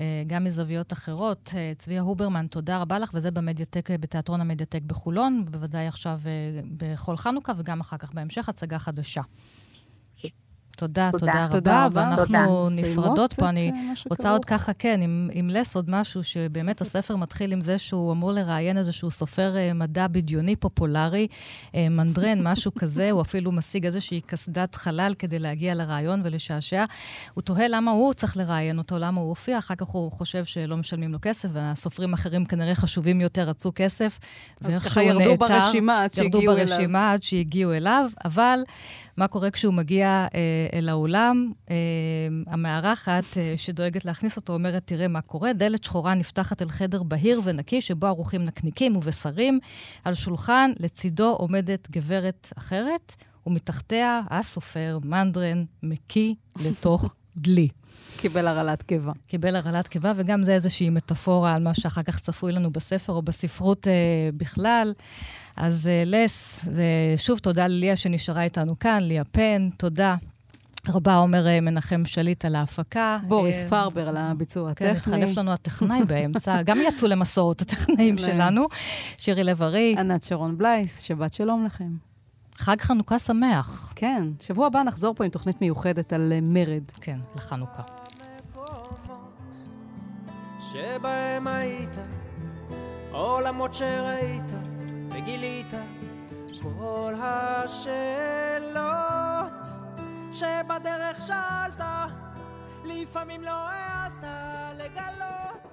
אה, גם מזוויות אחרות. אה, צביה הוברמן, תודה רבה לך, וזה במדיאטק, אה, בתיאטרון המדיאטק בחולון, בוודאי עכשיו בכל חנוכה, וגם אחר כך בהמשך, הצגה חדשה. תודה, תודה, תודה רבה. ואנחנו נפרדות פה. אני רוצה עוד ככה, כן, עם, לס עוד משהו, שבאמת הספר מתחיל עם זה שהוא אמור לראיין איזשהו סופר אה, מדע בדיוני פופולרי, אה, מנדרן, משהו כזה, הוא אפילו משיג איזושהי קסדת חלל כדי להגיע לרעיון ולשעשע. הוא תוהה למה הוא צריך לראיין אותו, למה הוא הופיע, אחר כך הוא חושב שלא משלמים לו כסף, והסופרים האחרים כנראה חשובים יותר, רצו כסף. אז ככה ירדו ברשימה עד שהגיעו אליו. ירדו ברשימה עד שהגיעו אליו, אבל... מה קורה כשהוא מגיע אה, אל האולם? אה, המארחת אה, שדואגת להכניס אותו אומרת, תראה מה קורה, דלת שחורה נפתחת אל חדר בהיר ונקי, שבו ערוכים נקניקים ובשרים. על שולחן לצידו עומדת גברת אחרת, ומתחתיה הסופר מנדרן מקיא לתוך דלי. קיבל הרעלת קיבה. קיבל הרעלת קיבה, וגם זה איזושהי מטאפורה על מה שאחר כך צפוי לנו בספר או בספרות אה, בכלל. אז uh, לס, ושוב תודה לליה שנשארה איתנו כאן, ליה פן, תודה. רבה עומר אה, מנחם שליט על ההפקה. בוריס uh, פרבר על הביצוע כן, הטכני. כן, התחלף לנו הטכנאי באמצע. גם יצאו למסורת הטכנאים שלנו. שירי לב-ארי. ענת שרון בלייס, שבת שלום לכם. חג חנוכה שמח. כן, שבוע הבא נחזור פה עם תוכנית מיוחדת על מרד. כן, לחנוכה. שבהם היית, עולמות שראית, וגילית כל השאלות שבדרך שאלת, לפעמים לא העזת לגמרי.